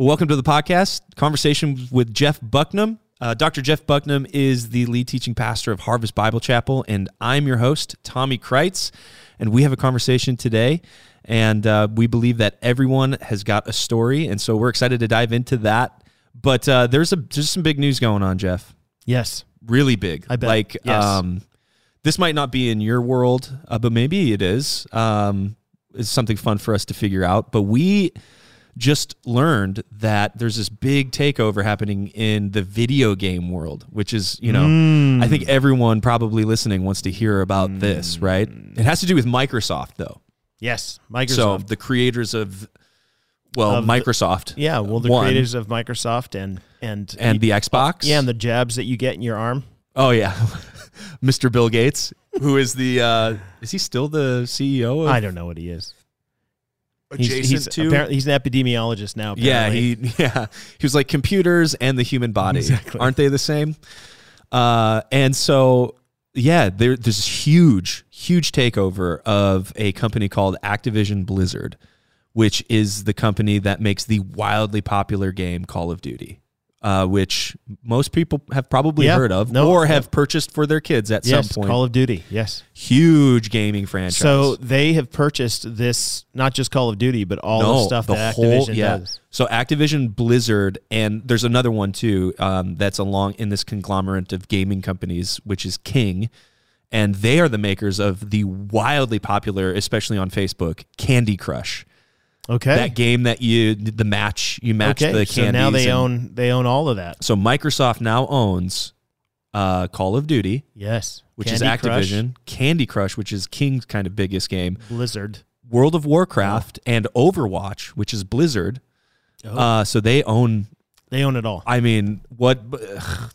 Well, welcome to the podcast, conversation with Jeff Bucknam. Uh, Dr. Jeff Bucknam is the lead teaching pastor of Harvest Bible Chapel, and I'm your host, Tommy Kreitz. And we have a conversation today, and uh, we believe that everyone has got a story, and so we're excited to dive into that. But uh, there's a there's some big news going on, Jeff. Yes. Really big. I bet. Like, Yes. um, this might not be in your world, uh, but maybe it is. Um, it's something fun for us to figure out. But we just learned that there's this big takeover happening in the video game world, which is, you know, Mm. I think everyone probably listening wants to hear about this, right? It has to do with Microsoft, though. Yes. Microsoft. So the creators of, well, Of the- Microsoft yeah. Well, the creators of Microsoft and and and the Xbox. yeah, and the jabs that you get in your arm. Oh yeah, Mr. Bill Gates, who is the uh, is he still the CEO? Of, I don't know what he is. He's, adjacent he's to. apparently he's an epidemiologist now. yeah, he yeah he was like computers and the human body, Exactly. aren't they the same? Uh, and so yeah, there, there's this huge huge takeover of a company called Activision Blizzard, which is the company that makes the wildly popular game Call of Duty. Uh, which most people have probably Yeah, heard of no, or no. have purchased for their kids at yes. some point. Call of Duty. Yes. huge gaming franchise. So they have purchased this, not just Call of Duty, but all the stuff that Activision does. So Activision, Blizzard, and there's another one too um, that's along in this conglomerate of gaming companies, which is King, and they are the makers of the wildly popular, especially on Facebook, Candy Crush. Okay. That game that you the match you match okay. the so candies. now they and- own they own all of that. So Microsoft now owns uh, Call of Duty, Yes. which Candy is Crush, Activision, Candy Crush, which is King's kind of biggest game. Blizzard. World of Warcraft and Overwatch, which is Blizzard. Oh. Uh, so they own. They own it all. I mean, what?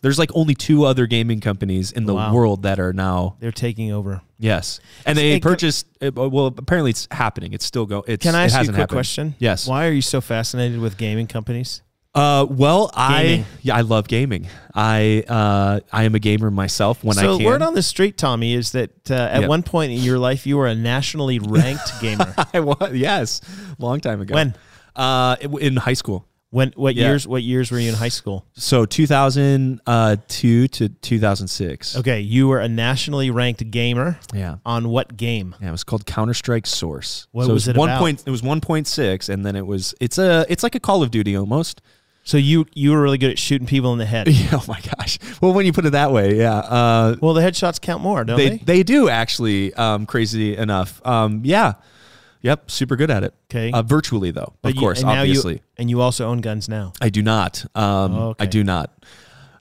There's like only two other gaming companies in the Wow. world that are now They're taking over. yes, and they Hey, can- purchased. uh, well, apparently it's happening. It's still going. It's, Can I it ask you a hasn't quick happened. question? Yes. Why are you so fascinated with gaming companies? Uh, well, Gaming. I yeah, I love gaming. I uh, I am a gamer myself when so I can. word on the street, Tommy, is that uh, at Yep. one point in your life you were a nationally ranked gamer. I was yes, long time ago. When? Uh, in high school. When? What Yeah. years? What years were you in high school? So 2002 to 2006. Okay, you were a nationally ranked gamer Yeah. on what game? Yeah, it was called Counter Strike Source. What so was it it was one about? point. It was one point six, and then it was. It's a. It's like a Call of Duty almost. So you you were really good at shooting people in the head. Yeah, oh my gosh. Well, when you put it that way, yeah. Uh, Well, the headshots count more, don't they they? they do actually. Um, crazy enough. Um, yeah. Yep. Super good at it. Okay. Uh, virtually though, But of you- course, and now you- obviously. and you also own guns now. I do not. Um, Oh, okay. I do not.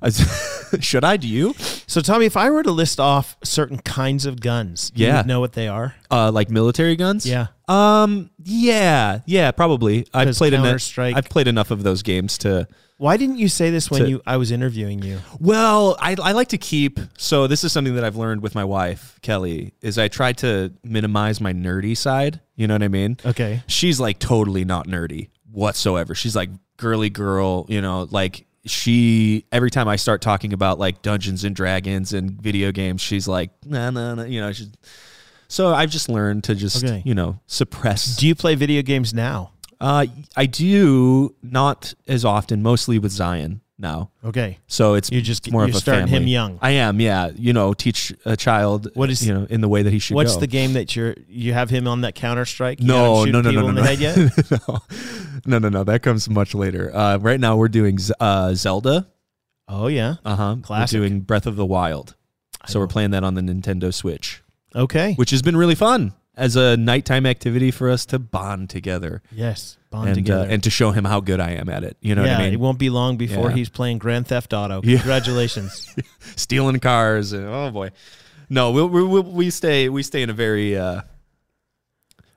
Should I? Do you? So, Tommy, if I were to list off certain kinds of guns, you Yeah. would know what they are. Uh, like military guns? Yeah. Um. Yeah. Yeah. Probably. I've played enough. Counter-Strike- I've played enough of those games to. Why didn't you say this when To- you I was interviewing you? Well, I, I like to keep. So this is something that I've learned with my wife Kelly. Is I try to minimize my nerdy side. You know what I mean? Okay. She's like totally not nerdy whatsoever. She's like girly girl. You know, like she. Every time I start talking about like Dungeons and Dragons and video games, she's like, nah, nah, nah. You know, she's. So I've just learned to just Okay. you know suppress. Do you play video games now? Uh, I do not as often, mostly with Zion now. Okay. So it's You just- more you're of a starting him young. I am, yeah. You know, teach a child. What is- you know in the way that he should What's go. the game that you're you have him on that Counter Strike? no, no, no, no, no, no. the head yet? no, no, no, no. That comes much later. Uh, right now, we're doing uh, Zelda. Oh yeah. Uh huh. Classic. We're doing Breath of the Wild. So we're playing that on the Nintendo Switch, Okay. which has been really fun as a nighttime activity for us to bond together Yes. Bond and together. uh, and to show him how good I am at it. You know yeah, what I mean? it won't be long before Yeah. he's playing Grand Theft Auto. Yeah. Congratulations. stealing cars and oh boy no we we we we stay we stay in a very uh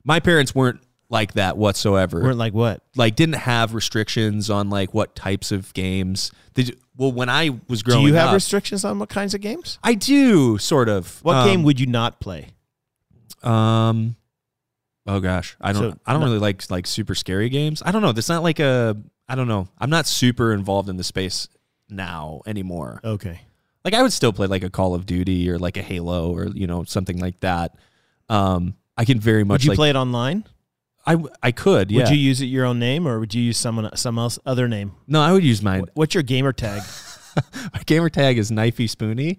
my parents weren't like that whatsoever Weren't like what? like didn't have restrictions on like what types of games they ju- well when i was growing up? Do you have up restrictions on what kinds of games? i do sort of What Um, game would you not play? Um oh gosh i don't So, i don't no- really like like super scary games i don't know that's not like a i don't know i'm not super involved in the space now anymore Okay. Like I would still play like a Call of Duty or like a Halo or you know something like that. Um, I can very much Would you like play it online? I, I could. Yeah. Would you use it your own name or would you use someone some else other name? No, I would use mine. What's your gamer tag? My gamer tag is Knifey Spoony.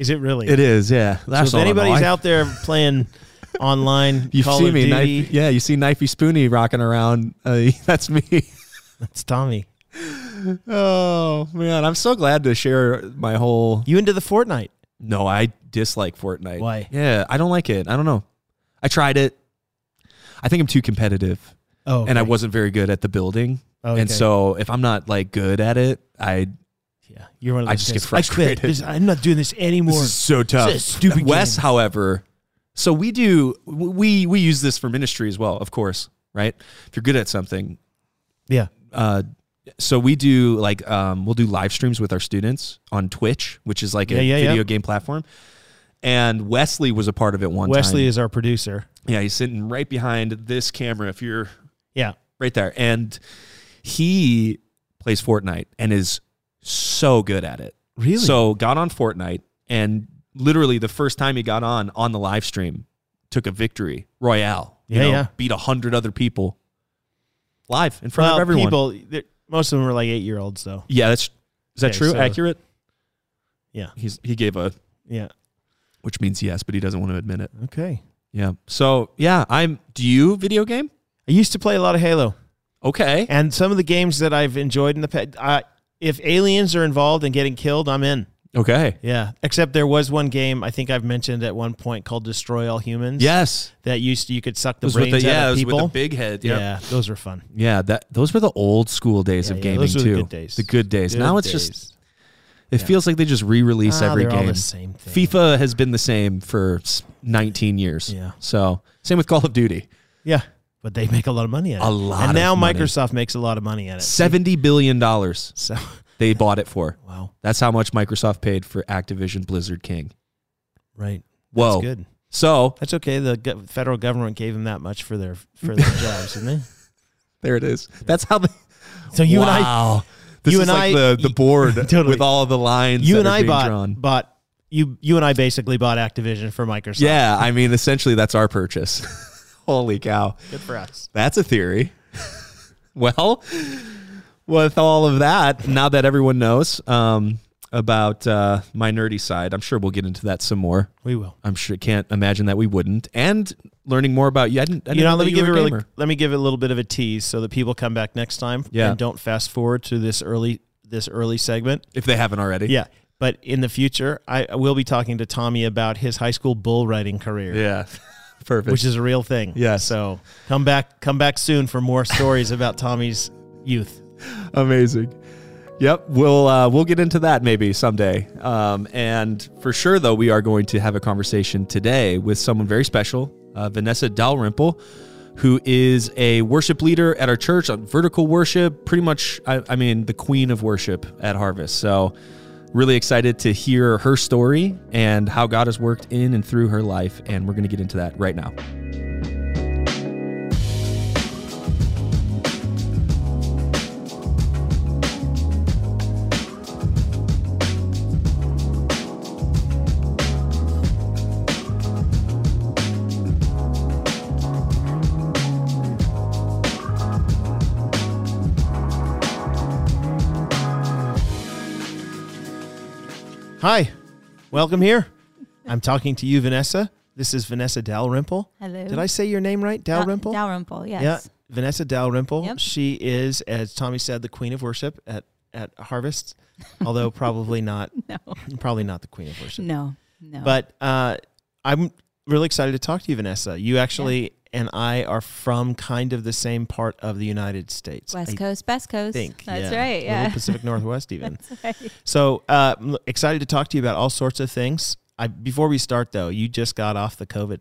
Is it really? It is. Yeah. That's so if anybody's out there playing online, you see me. Duty, yeah, you see Knifey Spoony rocking around. Uh, that's me. that's Tommy. Oh man, I'm so glad to share my whole. You into the Fortnite? No, I dislike Fortnite. Why? Yeah, I don't like it. I don't know. I tried it. I think I'm too competitive. Oh, okay. and I wasn't very good at the building. Okay. And so if I'm not like good at it, I yeah, you're one of those I just get frustrated. I quit. I'm not doing this anymore. This is so tough. This is a stupid. Wes, game. however, so we do we we use this for ministry as well, of course, right? If you're good at something, yeah. Uh, so we do like um, we'll do live streams with our students on Twitch, which is like a yeah, yeah, video yeah. game platform. And Wesley was a part of it one Wesley time. Wesley is our producer. Yeah, he's sitting right behind this camera. If you're yeah, right there, and he plays Fortnite and is so good at it. Really? So got on Fortnite and literally the first time he got on on the live stream took a victory royale. yeah, know, yeah. Beat a hundred other people live in front well, of everyone. People, most of them were like eight year olds, though. Yeah, that's is that okay, true? So, Accurate? Yeah. He's he gave a yeah, which means yes, but he doesn't want to admit it. Okay. Yeah. So yeah, I'm. Do you video game? I used to play a lot of Halo. Okay. And some of the games that I've enjoyed in the past, if aliens are involved and getting killed, I'm in. Okay. Yeah. Except there was one game I think I've mentioned at one point called Destroy All Humans. Yes. That used to, you could suck the brains the, yeah, out of people. with the big head. Yep. Yeah, those were fun. Yeah, that those were the old school days yeah, of gaming yeah, too. The good days. The good days. Good now it's days. just it feels like they just re-release ah, every game. FIFA has been the same for 19 years. Yeah. So same with Call of Duty. Yeah. But they make a lot of money at it. A lot. And now money. Microsoft makes a lot of money at it. Seventy billion dollars. So they bought it for. Wow. That's how much Microsoft paid for Activision Blizzard King. Right. Whoa. That's good. So that's okay. The federal government gave them that much for their for their jobs, didn't they? There it is. That's how they. So you wow. and I. This you and like I, the, the board totally. with all the lines. You and I bought drawn. bought you you and I basically bought Activision for Microsoft. Yeah, I mean essentially that's our purchase. Holy cow. Good for us. That's a theory. well, with all of that, now that everyone knows um, about uh, my nerdy side, I'm sure we'll get into that some more. We will. I'm sure. Can't imagine that we wouldn't. And learning more about you. I didn't. I didn't you know, let me give it really. Let me give it a little bit of a tease so that people come back next time. Yeah. And don't fast forward to this early this early segment if they haven't already. Yeah. But in the future, I will be talking to Tommy about his high school bull riding career. Yeah. Perfect. Which is a real thing. Yeah. So come back, come back soon for more stories about Tommy's youth. Amazing. Yep, we'll uh, we'll get into that maybe someday. Um, and for sure, though, we are going to have a conversation today with someone very special, uh, Vanessa Dalrymple, who is a worship leader at our church on vertical worship. Pretty much, I, I mean, the queen of worship at Harvest. So Really excited to hear her story and how God has worked in and through her life. And we're going to get into that right now. Hi, welcome here. I'm talking to you, Vanessa. This is Vanessa Dalrymple. Hello. Did I say your name right? Dalrymple? Dalrymple, yes. Yeah, Vanessa Dalrymple. Yep. She is, as Tommy said, the queen of worship at, at Harvest, although probably not. no. Probably not the queen of worship. No, no. But uh, I'm really excited to talk to you, Vanessa. You actually and I are from kind of the same part of the United States. West I Coast, best coast. Think, That's yeah. right. Yeah. Pacific Northwest, even. Right. So uh, I'm excited to talk to you about all sorts of things. I, before we start, though, you just got off the COVID.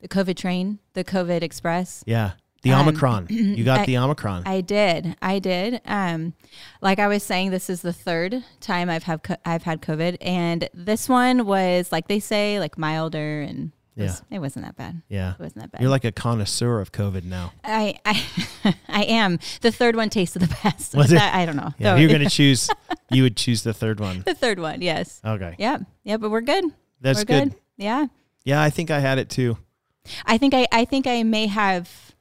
The COVID train, the COVID Express. Yeah. The um, Omicron. You got I, the Omicron. I did. I did. Um, like I was saying, this is the third time I've have I've had COVID, and this one was like they say, like milder and it, was, it wasn't that bad. Yeah. It wasn't that bad. You're like a connoisseur of COVID now. I I, I am. The third one tasted the best. Was that, I don't know. Yeah, you're going to choose, you would choose the third one. The third one, yes. Okay. Yeah. Yeah, but we're good. That's we're good. good. Yeah. Yeah, I think I had it too. I think I, I think I may have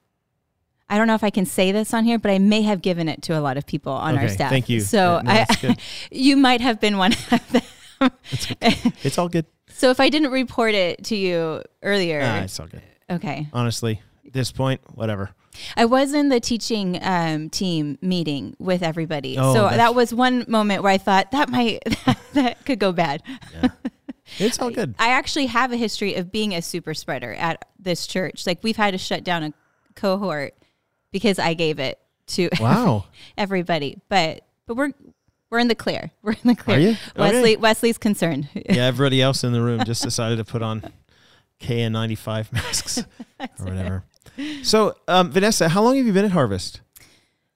I don't know if I can say this on here, but I may have given it to a lot of people on our staff. thank you. So Yeah, no, I, you might have been one of them. It's all good. So if I didn't report it to you earlier, Ah, it's all good. okay. Honestly, at this point, whatever. I was in the teaching um, team meeting with everybody. Oh, so that was one moment where I thought that might that could go bad. It's all good. I actually have a history of being a super spreader at this church. Like we've had to shut down a cohort because I gave it to Wow. everybody. But but we're we're in the clear. We're in the clear. Are you? Wesley Okay. Wesley's concerned. yeah, everybody else in the room just decided to put on KN95 masks or whatever. So, um, Vanessa, how long have you been at Harvest?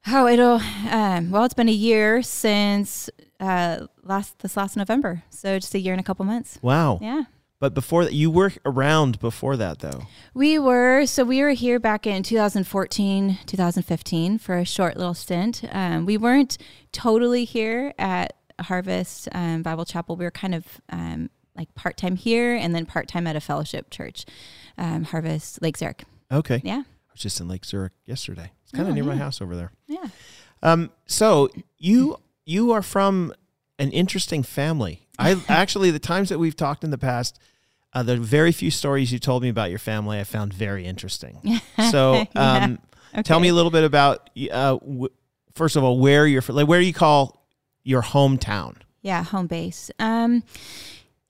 Oh, it'll um, well, it's been a year since uh, last this last November. So just a year and a couple months. Wow. Yeah. But before that, you were around before that, though. We were so we were here back in 2014, 2015 for a short little stint. Um, we weren't totally here at Harvest um, Bible Chapel. We were kind of um, like part time here and then part time at a fellowship church, um, Harvest Lake Zurich. Okay. Yeah, I was just in Lake Zurich yesterday. It's kind of Oh, near my house over there. yeah. Um, so you you are from an interesting family. I actually the times that we've talked in the past, uh, the very few stories you told me about your family, I found very interesting. So, um, tell Okay. me a little bit about uh, w- first of all where you're like where you call your hometown. Yeah, home base. Um,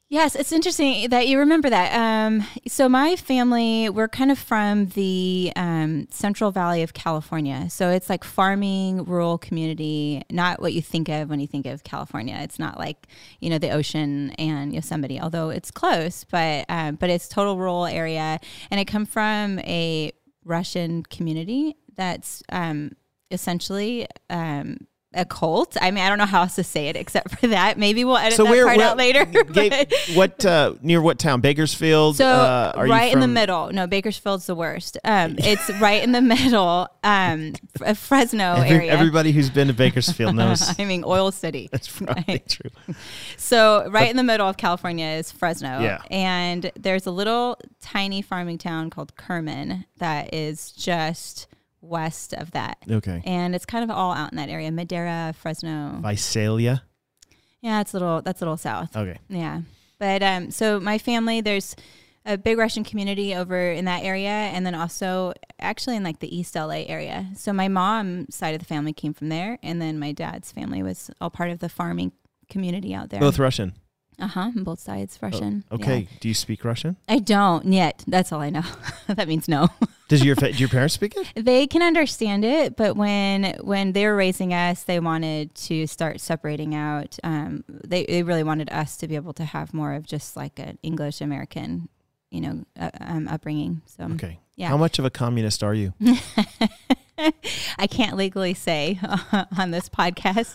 yes, it's interesting that you remember that. Um, so my family, we're kind of from the um, Central Valley of California. So it's like farming, rural community, not what you think of when you think of California. It's not like you know the ocean and Yosemite, although it's close, but um, but it's total rural area, and I come from a Russian community that's um, essentially. A cult. I mean, I don't know how else to say it except for that. Maybe we'll edit that part out later. Ga- but- what uh, near what town? Bakersfield. so uh, are you right in the middle. No, Bakersfield's the worst. Um, it's right in the middle. Um, F- Fresno Every- area. everybody who's been to Bakersfield knows I mean, oil city. that's probably true. So right in the middle of California is Fresno. Yeah. And there's a little tiny farming town called Kerman that is just west of that. Okay. And it's kind of all out in that area. Madera, Fresno. Visalia. Yeah, it's a little that's a little south. Okay. Yeah. But um so my family there's a big Russian community over in that area and then also actually in like the East LA area. So my mom's side of the family came from there and then my dad's family was all part of the farming community out there. Both Russian. Uh-huh, both sides Russian. Yeah. Okay. Do you speak Russian? I don't yet. That's all I know. that means no. Does your do your parents speak it? They can understand it, but when when they were raising us, they wanted to start separating out. Um, they they really wanted us to be able to have more of just like an English American, you know, uh, um, upbringing. So Okay. yeah. How much of a communist are you? I can't legally say on this podcast.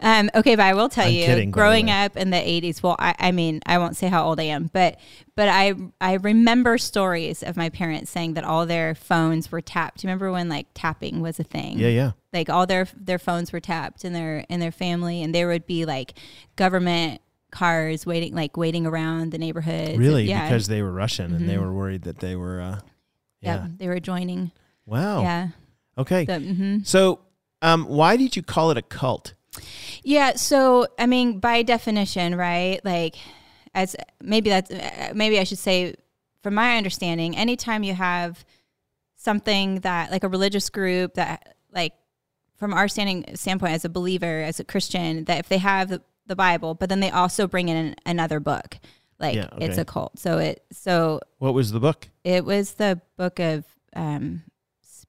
Um, okay, but I will tell I'm you, kidding, growing up in the '80s. Well, I, I mean, I won't say how old I am, but but I I remember stories of my parents saying that all their phones were tapped. Do you remember when like tapping was a thing? Yeah, yeah. like all their their phones were tapped in their in their family and there would be like government cars waiting like waiting around the neighborhood Really? yeah Because they were Russian and they Mhm. were worried that they were. Uh, yeah yeah. they were joining Wow. yeah Okay. the, mhm. So, um, why did you call it a cult? yeah so i mean by definition right like as maybe that's uh, maybe i should say from my understanding anytime you have something that like a religious group that like from our standing standpoint as a believer as a christian that if they have the, the bible but then they also bring in an, another book like Yeah, it's a cult so it so What was the book? it was the book of um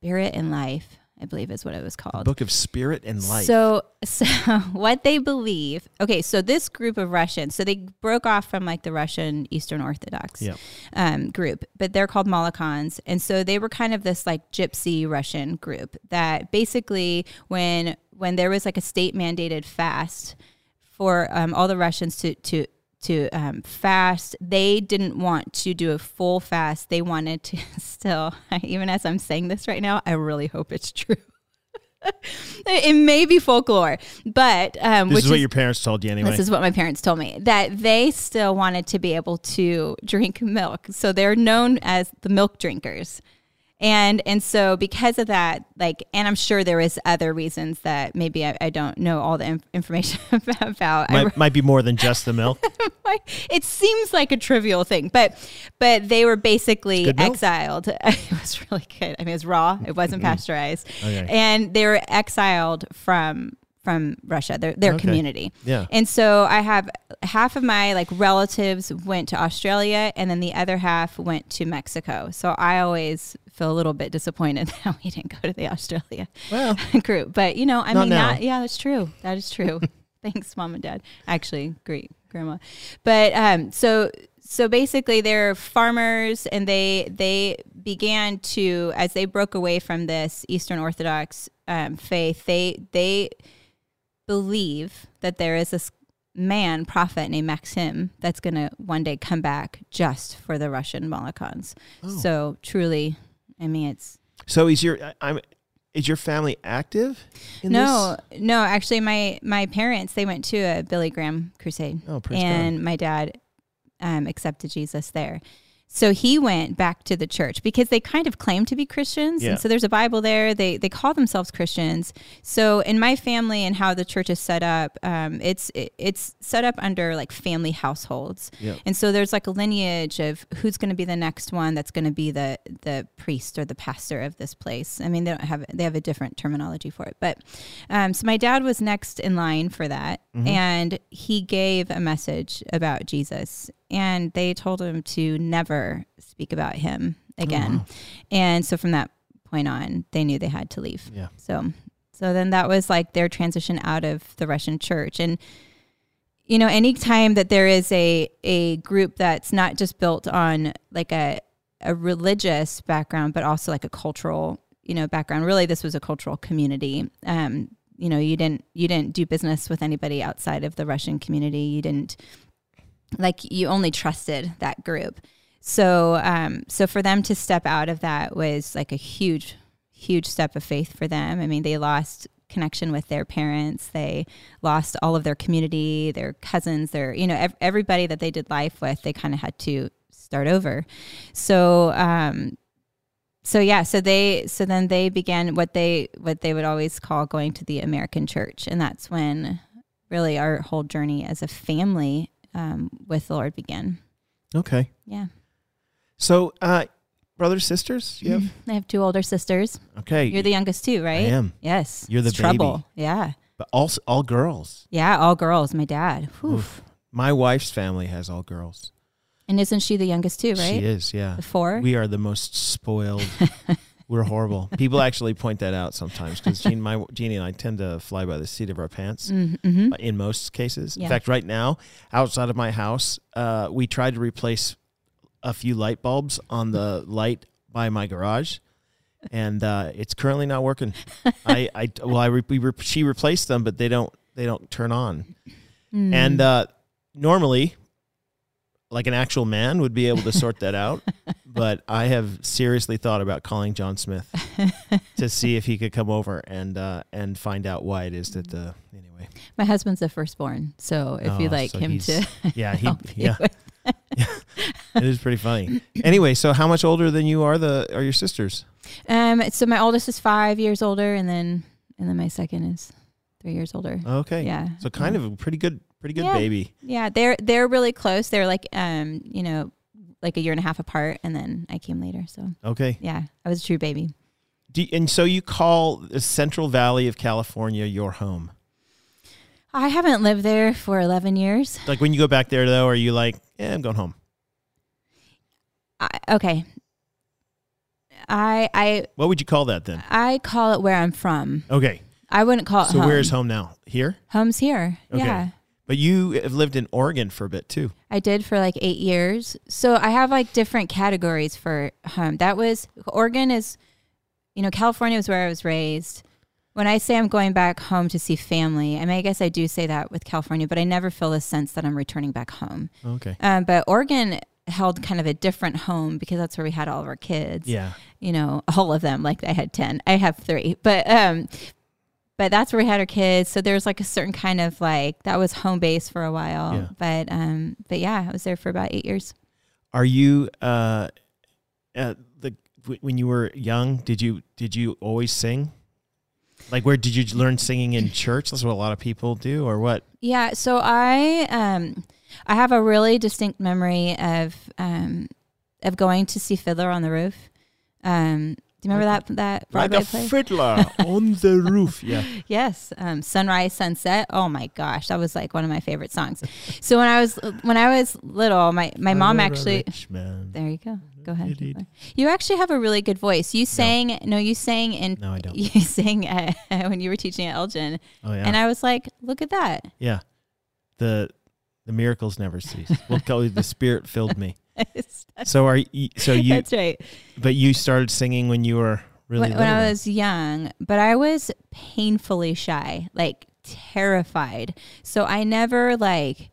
spirit and life i believe is what it was The called Book of Spirit and Life. so, so what they believe. Okay, so this group of Russians, so they broke off from like the Russian Eastern Orthodox Yep. um, group, but they're called Molokans, and so they were kind of this like gypsy Russian group that basically when when there was like a state mandated fast for um, all the Russians to to to um, fast. They didn't want to do a full fast. They wanted to still, even as I'm saying this right now, I really hope it's true. it may be folklore, but um, this which is what your parents told you anyway. this is what my parents told me that they still wanted to be able to drink milk. So they're known as the milk drinkers. And and so because of that like and i'm sure there was other reasons that maybe i, I don't know all the inf- information about Might, might be more than just the milk. it seems like a trivial thing, but but they were basically exiled. It was really good. I mean, it was raw. It wasn't mm-hmm. pasteurized, Okay. and they were exiled from from Russia, their their Okay. community. Yeah. And so I have half of my like relatives went to Australia, and then the other half went to Mexico. So I always feel a little bit disappointed that we didn't go to the Australia Well, group. But you know, I mean, now. that, yeah, that's true. That is true. Thanks, mom and dad. Actually, great grandma. But um, so so basically, they're farmers, and they they began to as they broke away from this Eastern Orthodox um, faith. They they believe that there is this man prophet named Maxim that's going to one day come back just for the Russian Molokans. Oh. So truly, I mean, it's so is your I- I'm is your family active? In no, no. Actually, my my parents they went to a Billy Graham crusade, Oh, and my dad um, accepted Jesus there. So he went back to the church because they kind of claim to be Christians, Yeah. and so there's a Bible there. They they call themselves Christians. So in my family and how the church is set up, um, it's it, it's set up under like family households, and so there's like a lineage of who's going to be the next one that's going to be the the priest or the pastor of this place. I mean, they don't have they have a different terminology for it, but um, so my dad was next in line for that, Mm-hmm. and he gave a message about Jesus, and they told him to never speak about him again, wow. and so from that point on, they knew they had to leave. Yeah. So, so then that was like their transition out of the Russian church. And, you know, any time that there is a, a group that's not just built on like a, a religious background, but also like a cultural, you know, background, really this was a cultural community. Um, you know, you didn't, you didn't do business with anybody outside of the Russian community. You didn't, like, you only trusted that group. So, um, so for them to step out of that was like a huge, huge step of faith for them. I mean, they lost connection with their parents. They lost all of their community, their cousins, their, you know, ev- everybody that they did life with, they kind of had to start over. So, um, so yeah, so they, so then they began what they, what they would always call going to the American church. And that's when really our whole journey as a family, um, with the Lord began. Okay. Yeah. So, uh, brothers, sisters, you have I have two older sisters. okay. You're the youngest too, right? I am, Yes. You're the It's trouble. baby. Yeah. but all all girls. Yeah. All girls. My dad. Whew. Oof. My wife's family has all girls. And isn't she the youngest too, right? She is, yeah. The four. We are the most spoiled. We're horrible. People actually point that out sometimes because Jean, my Jeannie and I tend to fly by the seat of our pants mm-hmm. in most cases. Yeah. In fact, right now, outside of my house, uh, we tried to replace a few light bulbs on the light by my garage, and uh, it's currently not working. I, I well, I re- we re- she replaced them, but they don't they don't turn on. Mm. And uh, normally, like an actual man would be able to sort that out. But I have seriously thought about calling John Smith to see if he could come over and uh, and find out why it is that the anyway. my husband's the firstborn, so if Oh, you'd like so him to, Yeah, he you yeah, it is pretty funny. Anyway, so how much older than you are the are your sisters? um. So my oldest is five years older, and then and then my second is three years older. Okay, Yeah. so kind of a pretty good pretty good Yeah. baby. Yeah, they're they're really close. They're like um, you know, like a year and a half apart, and then I came later. So Okay, yeah, I was a true baby. Do, and so you call the Central Valley of California your home? I haven't lived there for eleven years. Like when you go back there, though, are you like, yeah, I'm going home? I, okay. I I What would you call that then? I call it where I'm from. Okay, I wouldn't call it so home. where's home now? Here, Home's here. Okay. Yeah. But you have lived in Oregon for a bit too. I did for like eight years. So I have like different categories for home. That was Oregon is, you know, California was where I was raised. When I say I'm going back home to see family, I mean, I guess I do say that with California, but I never feel the sense that I'm returning back home. Okay, Um, but Oregon held kind of a different home because that's where we had all of our kids. yeah, you know, all of them. Like I had 10, I have three, but, um, but that's where we had our kids. So there's like a certain kind of like, that was home base for a while, Yeah. but, um, but yeah, I was there for about eight years. Are you uh, uh the w- when you were young, did you did you always sing? Like, where did you learn singing in church? That's what a lot of people do, or what? Yeah, so I um I have a really distinct memory of um of going to see Fiddler on the Roof. Um do you remember that that Broadway like a play? fiddler on the roof. Yeah. yes, um, Sunrise Sunset. Oh my gosh, that was like one of my favorite songs. so when I was when I was little, my my mom actually there you go. Go ahead. Indeed. You actually have a really good voice. You sang no, you sang in No, I don't. you sang uh, when you were teaching at Elgin, Oh yeah. and I was like, look at that. yeah. The the miracles never cease. We'll call it the spirit filled me. So are you, so you That's right. but you started singing when you were really when, when I was young, but I was painfully shy, like terrified. So I never like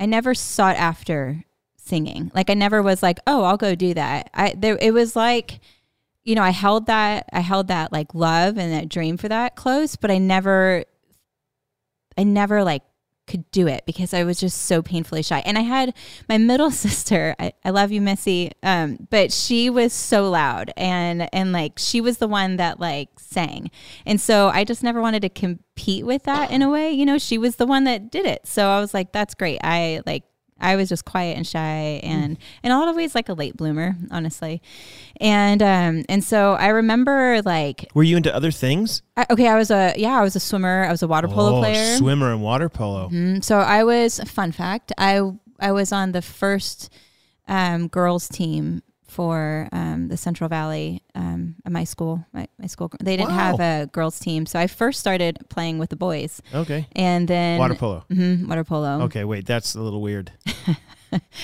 I never sought after singing. Like I never was like, "Oh, I'll go do that." I there it was like you know, I held that I held that like love and that dream for that close, but I never I never like could do it because I was just so painfully shy. And I had my middle sister, I, I love you, Missy, um, but she was so loud and and like she was the one that like sang. And so I just never wanted to compete with that in a way. You know, she was the one that did it. So I was like, that's great. I like I was just quiet and shy and in a lot of ways like a late bloomer, honestly. And um and so I remember like Were you into other things? I, okay, I was a yeah, I was a swimmer, I was a water polo oh, player. swimmer and water polo. Mhm. So I was fun fact. I I was on the first um, girls team for um, the Central Valley um, at my school. My, my school they didn't have a girls team, so I first started playing with the boys, Okay. and then Water polo. Mhm, water polo. Okay, wait, that's a little weird.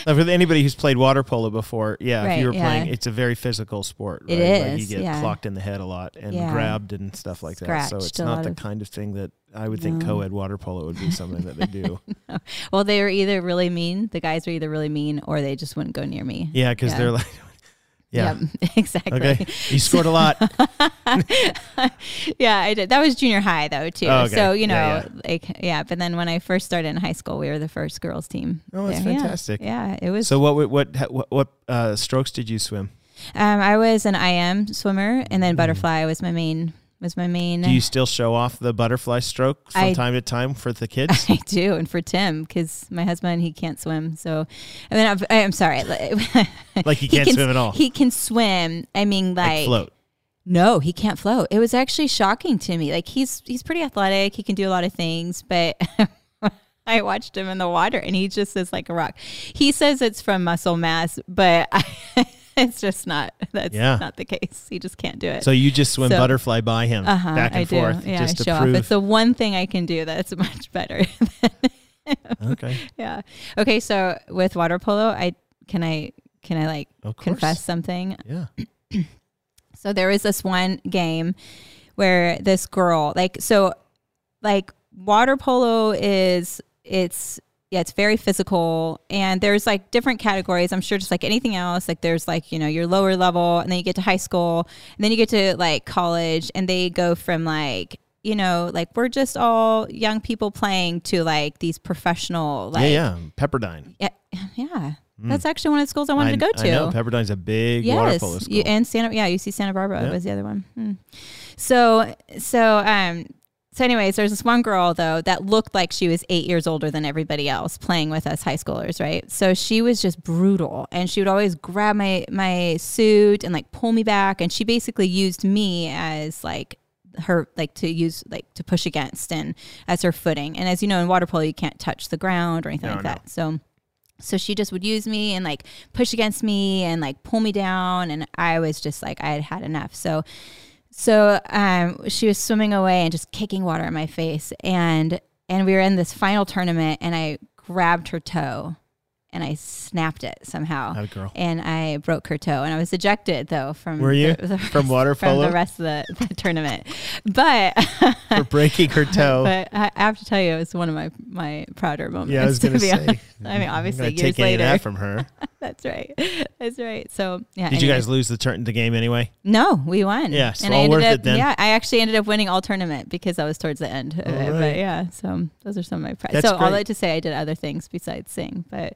Now, for anybody who's played water polo before, yeah, if you were playing, yeah. it's a very physical sport. It right? Like you get yeah. clocked in the head a lot and Yeah. grabbed and stuff like that. So it's not the of- kind of thing that I would think No. co-ed water polo would be something that they do. Well, they were either really mean. The guys were either really mean, or they just wouldn't go near me. Yeah, because they're like, yeah, Yep, exactly. okay, you scored a lot. yeah, I did. That was junior high though too. Oh, okay. So you know, Yeah, like yeah. But then when I first started in high school, we were the first girls team. Oh, that's there. Yeah. fantastic. Yeah, it was. So what what what what, what uh, strokes did you swim? um, I was an IM swimmer, and then butterfly was my main was my main. Do you still show off the butterfly stroke from I- time to time for the kids? I do, and for Tim, because my husband he can't swim. So, I mean, I'm, I'm sorry. Like he can't can, swim at all. He can swim. I mean, like like, float. no, he can't float. It was actually shocking to me. Like he's he's pretty athletic. He can do a lot of things, but. I watched him in the water and he just is like a rock. He says it's from muscle mass, but I, it's just not. That's Yeah. not the case. He just can't do it. So you just swim So- butterfly by him uh-huh, back and I forth do. Yeah, just I to show prove. off. It's the one thing I can do that's much better. okay, yeah. Okay. So with water polo, I can I can I like confess something? Yeah. So there was this one game where this girl, like, so, like, water polo is it's yeah, it's very physical, and there's like different categories. I'm sure just like anything else, like there's like you know your lower level, and then you get to high school, and then you get to like college, and they go from like you know like we're just all young people playing to like these professional like yeah, yeah. Pepperdine. yeah, yeah. That's actually one of the schools I wanted. I, to go to. I know Pepperdine's a big water polo school. You, and Santa, yeah, UC Santa Barbara Yeah. was the other one. Hmm. So, so, um, so anyways, there's this one girl though that looked like she was eight years older than everybody else playing with us high schoolers, right? So she was just brutal, and she would always grab my my suit and like pull me back, and she basically used me as like her like to use like to push against and as her footing. And as you know, in water polo, you can't touch the ground or anything No, like no. that. So so she just would use me and like push against me and like pull me down and i was just like i had had enough so so um, she was swimming away and just kicking water in my face and and we were in this final tournament and i grabbed her toe and i snapped it somehow a girl. and i broke her toe and i was ejected though from Were you? the, the From rest- water from the rest of the, the tournament but For breaking her toe. but I, have to tell you it was one of my my prouder moments yeah, I was to gonna be say. honest. I mean, obviously years take any of later. that from her. That's right. That's right. So yeah. Did you guys lose the turn the game anyway? No, we won. Yeah, so and I all ended worth up, it then. Yeah, I actually ended up winning all tournament because I was towards the end. of it. right. But yeah, so those are some of my prize. That's So all great. that to say, I did other things besides sing. But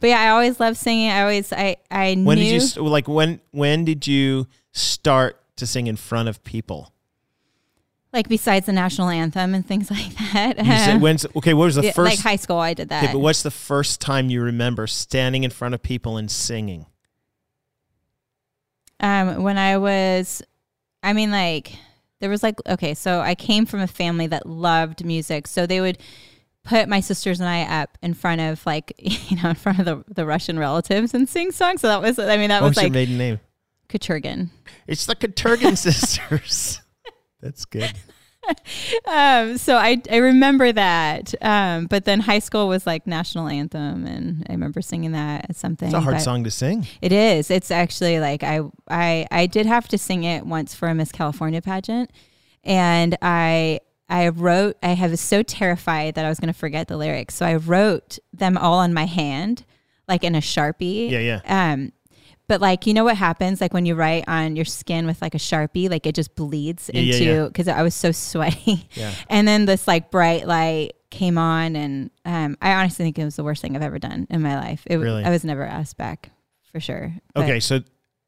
but yeah, I always loved singing. I always I I When knew did you like when when did you start to sing in front of people? Like besides the national anthem and things like that. You said when's okay? What was the Yeah, first? like high school, I did that. okay, but what's the first time you remember standing in front of people and singing? um, when I was, I mean, like there was like okay, so I came from a family that loved music, so they would put my sisters and I up in front of like you know in front of the the Russian relatives and sing songs. So that was I mean that What was was your like maiden name? Katurgan. It's the Katurgan sisters. That's good. Um, so I I remember that. Um, but then high school was like national anthem, and I remember singing that as something. It's a hard song to sing. It is. It's actually like I I I did have to sing it once for a Miss California pageant, and I I wrote. I was so terrified that I was going to forget the lyrics, so I wrote them all on my hand, like in a sharpie. Yeah, yeah. Um, but like you know what happens like when you write on your skin with like a sharpie, like it just bleeds Yeah, yeah, into yeah. because I was so sweaty. Yeah. And then this like bright light came on, and um, I honestly think it was the worst thing I've ever done in my life. It, Really? I was never asked back for sure. But- Okay, so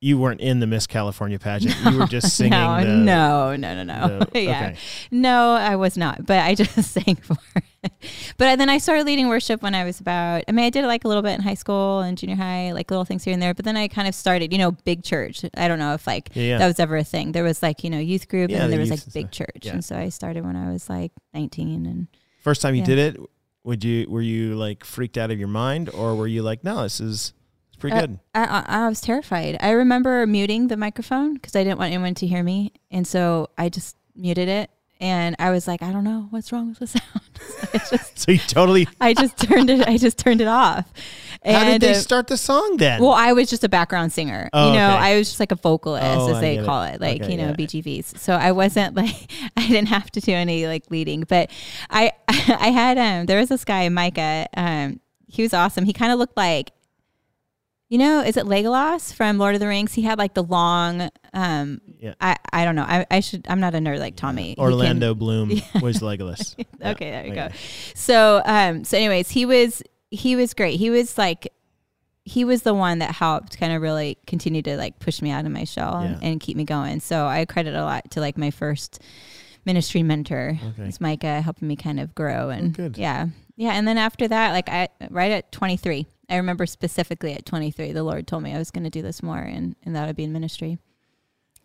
you weren't in the Miss California pageant. You were just singing. no, the, no, no, no, no. the- yeah, okay. no, I was not. But I just sang for it. But then I started leading worship when I was about. I mean, I did it like a little bit in high school and junior high, like little things here and there. But then I kind of started, you know, big church. I don't know if like Yeah, yeah. that was ever a thing. There was like you know youth group, Yeah, and the there was like big stuff. church. And so I started when I was like 19 and. First time you did it, would you were you like freaked out of your mind, or were you like, no, this is pretty Uh, good? I, I, I was terrified. I remember muting the microphone because I didn't want anyone to hear me, and so I just muted it. And I was like, I don't know what's wrong with the sound. So I just, So you totally. I just turned it. I just turned it off. How did they uh, start the song then? Well, I was just a background singer. Oh, you know, okay. I was just like a vocalist, Oh, as I they get it. call it, like Okay, you know, yeah. BGVs. So I wasn't like I didn't have to do any like leading, but I I had um there was this guy Micah um he was awesome. He kind of looked like you know, is it Legolas from Lord of the Rings? He had like the long um Yeah. I I don't know. I I should I'm not a nerd like Tommy. Can- Orlando Bloom was Legolas. Yeah, okay, there you go. So, um, so anyways, he was he was great. He was like he was the one that helped kind of really continue to like push me out of my shell and, Yeah. and keep me going. So I credit a lot to like my first ministry mentor, Okay. it's Micah, helping me kind of grow and good. yeah, yeah. And then after that, like I right at 23, I remember specifically at 23, the Lord told me I was going to do this more, and and that would be in ministry,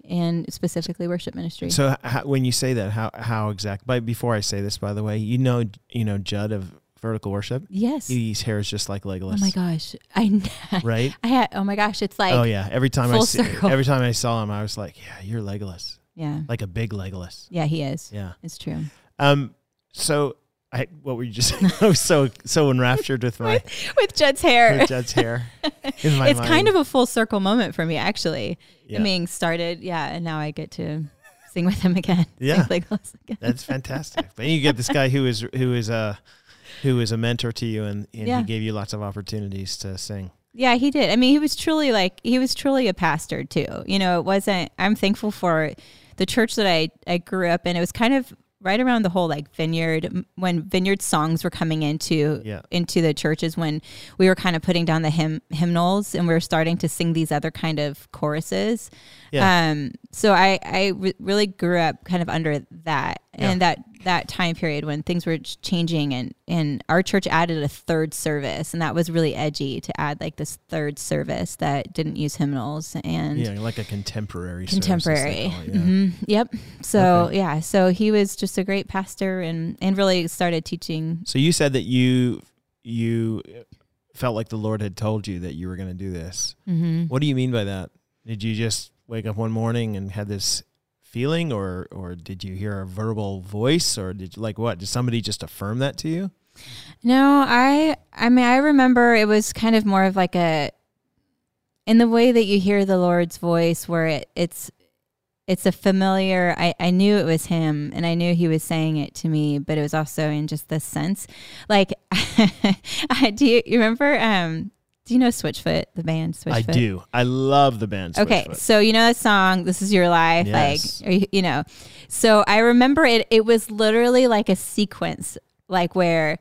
and specifically worship ministry. So how, when you say that, how how exact? But before I say this, by the way, you know you know Judd of Vertical Worship. yes. His hair is just like Legolas. Oh my gosh, I Right? I had oh my gosh, it's like oh yeah. Every time I see, circle. every time I saw him, I was like, yeah, you're Legolas, yeah, like a big Legolas. yeah, he is. Yeah. It's true. Um. So I what were you just? I was so so enraptured with my With Judd's hair, with Judd's hair. In my it's mind. kind of a full circle moment for me, actually. Yeah. I mean, started, yeah, and now I get to sing with him again. Yeah. Again. That's fantastic. but you get this guy who is who is a who is a mentor to you, and, and Yeah. he gave you lots of opportunities to sing. Yeah, he did. I mean, he was truly like he was truly a pastor too. You know, it wasn't. I'm thankful for the church that I I grew up in. It was kind of right around the whole like vineyard when vineyard songs were coming into Yeah. into the churches when we were kind of putting down the hymn hymnals and we were starting to sing these other kind of choruses. Yeah. Um. So I I re- really grew up kind of under that Yeah. and that that time period when things were changing and and our church added a third service and that was really edgy to add like this third service that didn't use hymnals and yeah, like a contemporary. service, contemporary. it, yeah. hmm Yep. So Okay. yeah, so he was just a great pastor and and really started teaching. So you said that you you felt like the Lord had told you that you were going to do this. hmm What do you mean by that? Did you just wake up one morning and had this feeling, or or did you hear a verbal voice, or did you like what? Did somebody just affirm that to you? No, I I mean I remember it was kind of more of like a in the way that you hear the Lord's voice where it, it's it's a familiar I, I knew it was him and I knew he was saying it to me, but it was also in just this sense. Like do you, you remember um Do you know Switchfoot, the band Switchfoot? I do. I love the band. Okay, so you know that song, "This Is Your Life," Yes. like you- you know. So I remember it. It was literally like a sequence, like where,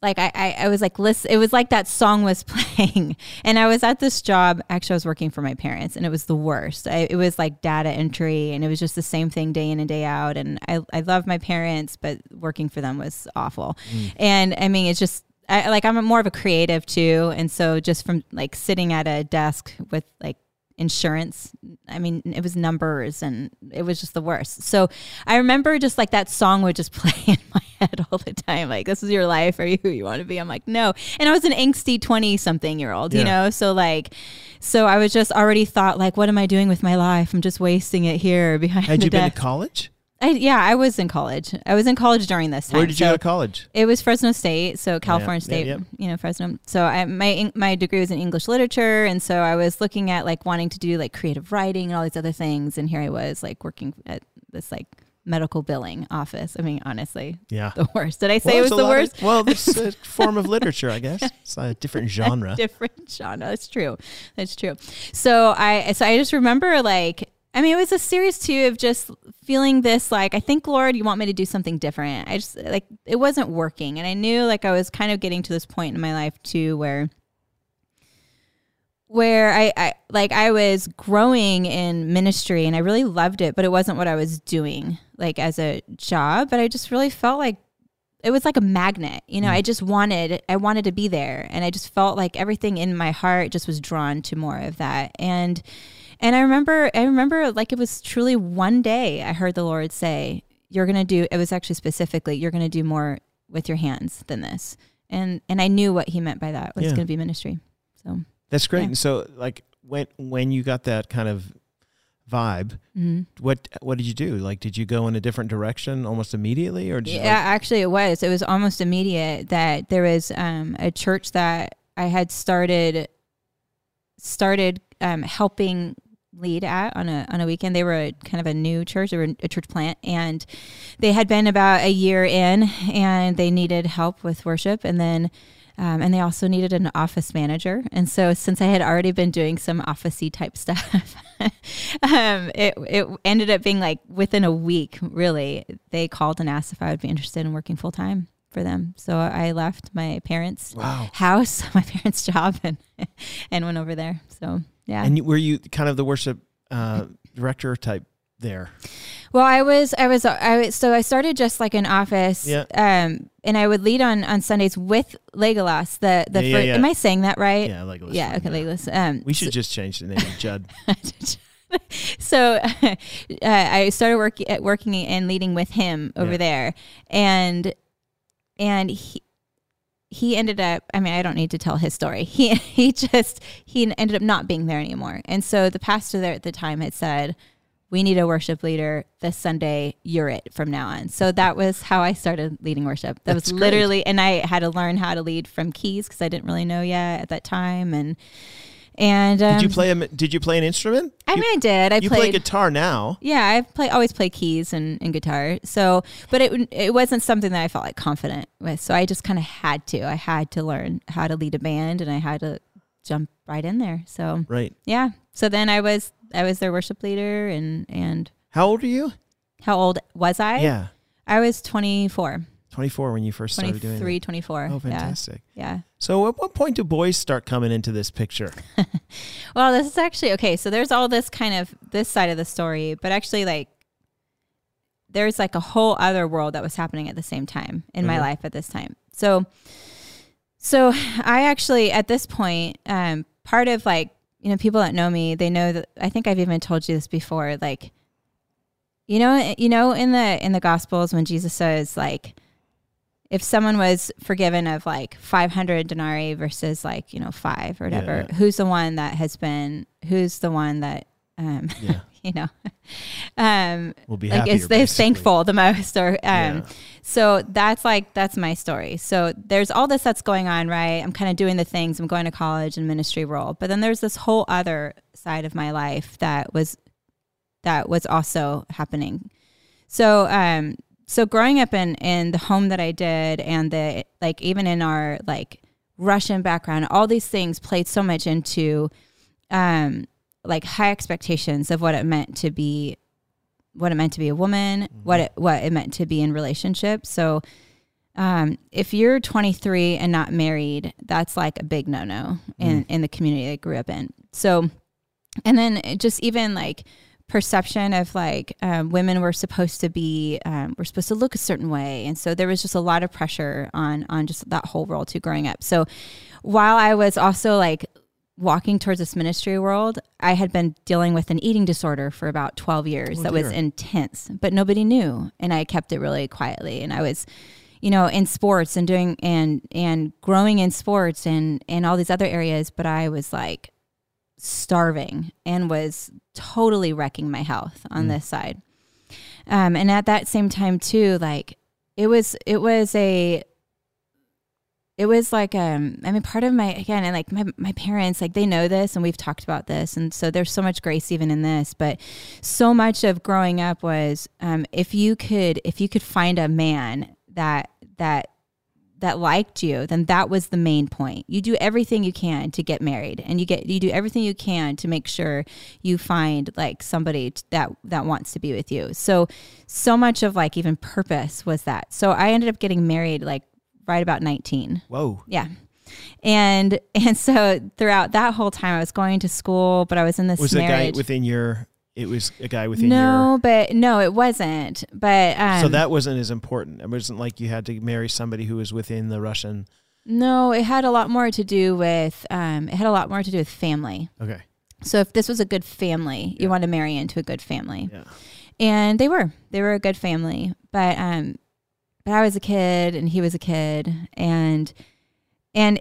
like I, I, I was like, listen. It was like that song was playing, and I was at this job. Actually, I was working for my parents, and it was the worst. I, it was like data entry, and it was just the same thing day in and day out. And I, I love my parents, but working for them was awful. Mm. And I mean, it's just I, like I'm more of a creative too, and so just from like sitting at a desk with like insurance, I mean, it was numbers and it was just the worst. So I remember just like that song would just play in my head all the time. Like, this is your life. Are you who you want to be? I'm like, no. And I was an angsty 20 something year old, you know? So like, so I was just already thought like, what am I doing with my life? I'm just wasting it here behind Had the you been desk. to college? I, yeah, I was in college. I was in college during this time. Where did you So- go to college? it was Fresno State, so oh, California yeah, State, yep. you know, Fresno. So I, my my degree was in English literature, and so I was looking at like wanting to do like creative writing and all these other things, and here I was like working at this like medical billing office. I mean, honestly, Yeah. the worst. Did I say Well, it was the lot of- worst? well, it's a form of literature, I guess. It's a different genre. different genre. That's true. That's true. So I so I just remember like I mean it was a series too of just feeling this like I think Lord you want me to do something different. I just like it wasn't working. And I knew like I was kind of getting to this point in my life too where where I, I like I was growing in ministry and I really loved it, but it wasn't what I was doing like as a job. But I just really felt like it was like a magnet you know? Mm. I just wanted i wanted to be there. And i just felt like everything in my heart just was drawn to more of that. And and i remember i remember like it was truly one day i heard the lord say you're gonna do it was actually specifically you're gonna do more with your hands than this and and i knew what he meant by that was Yeah. gonna be ministry so That's great. Yeah. And so, like, when when you got that kind of vibe, mhm. what what did you do? Like, did you go in a different direction almost immediately, or did you? Yeah, actually, it was. It was almost immediate that there was um, a church that I had started started um, helping lead at on a on a weekend. They were a, kind of a new church. They were a church plant, and they had been about a year in, and they needed help with worship, and then. Um, and they also needed an office manager. And so, since I had already been doing some officey type stuff, um, it it ended up being like within a week. Really, they called and asked if I would be interested in working full time for them. So I left my parents' Wow. house, my parents' job, and and went over there. So yeah. And were you kind of the worship uh, director type there? Well, I was, I was, I was, so I started just like an office, Yeah. um, and I would lead on on Sundays with Legolas. The the Yeah, yeah, fir- yeah. am I saying that right? Yeah, like Yeah, okay, Legolas. Um, We should just change the name of Judd. so uh, I started working working and leading with him over there, and and he he ended up. I mean, I don't need to tell his story. He he just he ended up not being there anymore, and so the pastor there at the time had said. We need a worship leader this Sunday. You're it from now on. So that was how I started leading worship. That That's was great. literally, and I had to learn how to lead from keys because I didn't really know yet at that time. And and um, Did you play a? Did you play an instrument? I mean, I did. I you play guitar now. yeah, I play always play keys and, and guitar. So, but it it wasn't something that I felt like confident with. So I just kind of had to. I had to learn how to lead a band, and I had to jump right in there. So Right. yeah. So then I was I was their worship leader, and and How old are you? how old was I? yeah, I was 24, 24 when you first started doing 23, it. 24. Oh, fantastic. yeah. So, at what point do boys start coming into this picture? Well, this is actually okay. So there's all this kind of this side of the story, but actually, like, there's like a whole other world that was happening at the same time in my Mhm. life at this time. So, so I actually at this point, um, part of like you know people that know me, they know that I think I've even told you this before. Like, you know, you know, in the in the Gospels when Jesus says like if someone was forgiven of like 500 denarii versus like you know five or whatever Yeah. who's the one that has been who's the one that um Yeah, you know um we'll be like is they thankful the most or um Yeah. so that's like that's my story. So there's all this that's going on right? I'm kind of doing the things. I'm going to college and ministry role. But then there's this whole other side of my life that was that was also happening. So um so growing up in in the home that i did and the like even in our like Russian background, all these things played so much into um, like high expectations of what it meant to be what it meant to be a woman, mm-hmm. what it what it meant to be in relationships. So um, if you're 23 and not married, that's like a big no no in, mm. in the community I grew up in. So, and then just even like perception of like um, women were supposed to be um, were supposed to look a certain way. And so there was just a lot of pressure on on just that whole world too growing up. So while i was also like walking towards this ministry world i had been dealing with an eating disorder for about 12 years oh, that dear. was intense but nobody knew. And i kept it really quietly. And i was you know in sports and doing and and growing in sports and and all these other areas but i was like starving and was totally wrecking my health on mm. this side. Um, and at that same time too, like it was, it was a, it was like, um, I mean, part of my, again, and like my, my parents, like they know this and we've talked about this. And so there's so much grace even in this, but so much of growing up was, um, if you could, if you could find a man that, that that liked you, then that was the main point. You do everything you can to get married and you get you do everything you can to make sure you find like somebody that that wants to be with you. So so much of like even purpose was that. So I ended up getting married like right about 19. Whoa. Yeah. And and so throughout that whole time I was going to school, but I was in this was marriage. the guy within your it was a guy within no, your... but no, it wasn't. But um, so that wasn't as important. It wasn't like you had to marry somebody who was within the Russian. No, it had a lot more to do with. Um, it had a lot more to do with family. Okay. So if this was a good family, yeah. you want to marry into a good family. Yeah. And they were. They were a good family, but um, but I was a kid and he was a kid, and and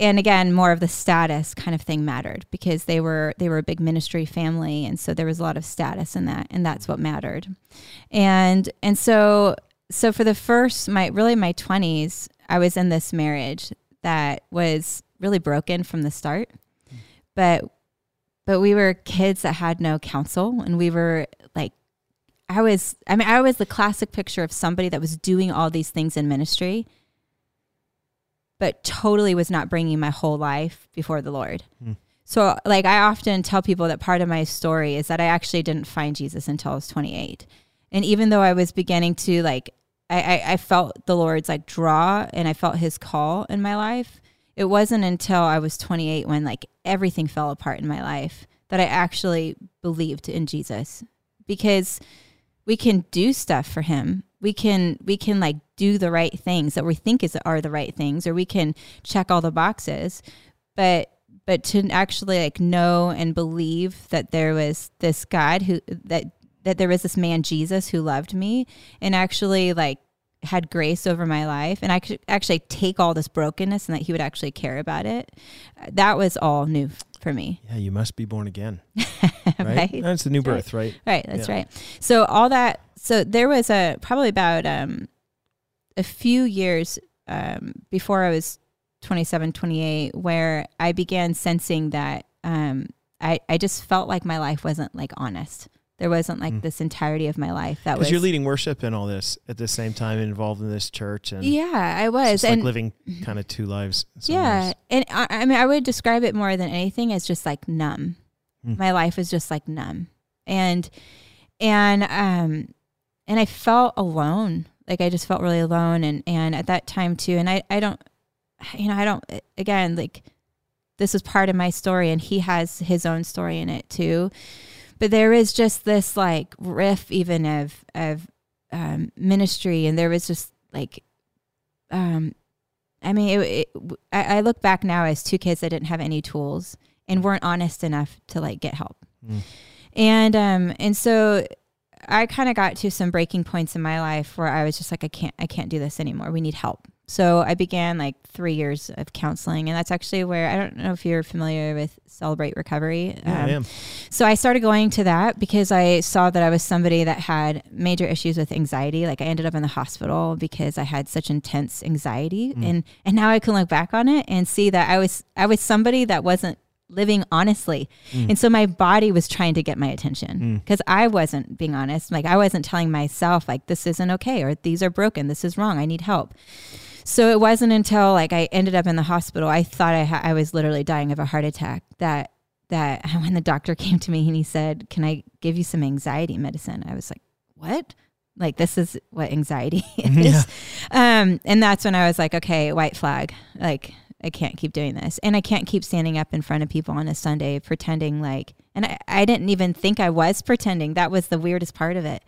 and again more of the status kind of thing mattered because they were they were a big ministry family. And so there was a lot of status in that and that's what mattered. And and so so for the first my really my 20s i was in this marriage that was really broken from the start. But but we were kids that had no counsel and we were like i was i mean i was the classic picture of somebody that was doing all these things in ministry but totally was not bringing my whole life before the Lord. Mm. So, like, I often tell people that part of my story is that I actually didn't find Jesus until I was 28. And even though I was beginning to, like, I, I, I felt the Lord's like draw and I felt his call in my life, it wasn't until I was 28 when, like, everything fell apart in my life that I actually believed in Jesus because we can do stuff for him we can we can like do the right things that we think is are the right things or we can check all the boxes. But but to actually like know and believe that there was this god who that that there was this man jesus who loved me and actually like had grace over my life and i could actually take all this brokenness and that he would actually care about it that was all new for me. Yeah you must be born again. Right, right? that's the new birth right? Right that's yeah. right. So all that so there was a probably about um, a few years um, before I was 27, 28, where I began sensing that um, I, I just felt like my life wasn't like honest. There wasn't like mm. this entirety of my life that was. you're leading worship and all this at the same time, involved in this church, and yeah, I was, and like living kind of two lives. Yeah, ways. and I, I, mean, I would describe it more than anything as just like numb. Mm. My life was just like numb, and and um, and I felt alone. Like I just felt really alone and and at that time too and I I don't you know, I don't again like this was part of my story and he has his own story in it too. But there is just this like riff even of of um, ministry and there was just like um I mean, it, it, I, I, look back now as two kids that didn't have any tools and weren't honest enough to like get help. Mm. And um and so I kind of got to some breaking points in my life where I was just like, I can't, I can't do this anymore. We need help. So I began like three years of counseling, and that's actually where I don't know if you're familiar with Celebrate Recovery. Yeah, um, I am. So I started going to that because I saw that I was somebody that had major issues with anxiety. Like I ended up in the hospital because I had such intense anxiety, mm. and and now I can look back on it and see that I was I was somebody that wasn't living honestly. Mm. And so my body was trying to get my attention because mm. I wasn't being honest. Like I wasn't telling myself like this isn't okay or these are broken, this is wrong, I need help. So it wasn't until like I ended up in the hospital, I thought I, ha- I was literally dying of a heart attack. That that when the doctor came to me and he said, "Can I give you some anxiety medicine?" I was like, "What?" Like this is what anxiety is. Yeah. Um, and that's when I was like, okay, white flag. Like I can't keep doing this. And I can't keep standing up in front of people on a Sunday pretending like and I, I didn't even think I was pretending. That was the weirdest part of it.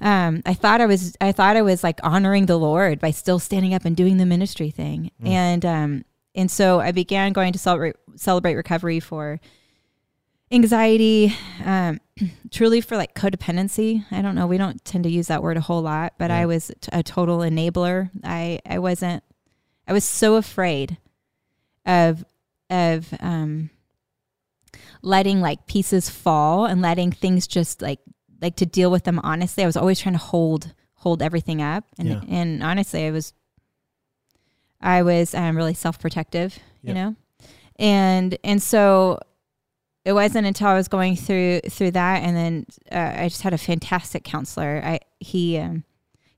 Um, I thought I was I thought I was like honoring the Lord by still standing up and doing the ministry thing. And um and so I began going to celebrate celebrate recovery for anxiety, um, truly for like codependency. I don't know. We don't tend to use that word a whole lot, but Yeah. I was t- a total enabler. I I wasn't. I was so afraid of of um, letting like pieces fall and letting things just like like to deal with them honestly. I was always trying to hold hold everything up, and Yeah. and honestly, I was I was um, really self protective, you know, and and so it wasn't until I was going through through that, and then uh, I just had a fantastic counselor. I he um,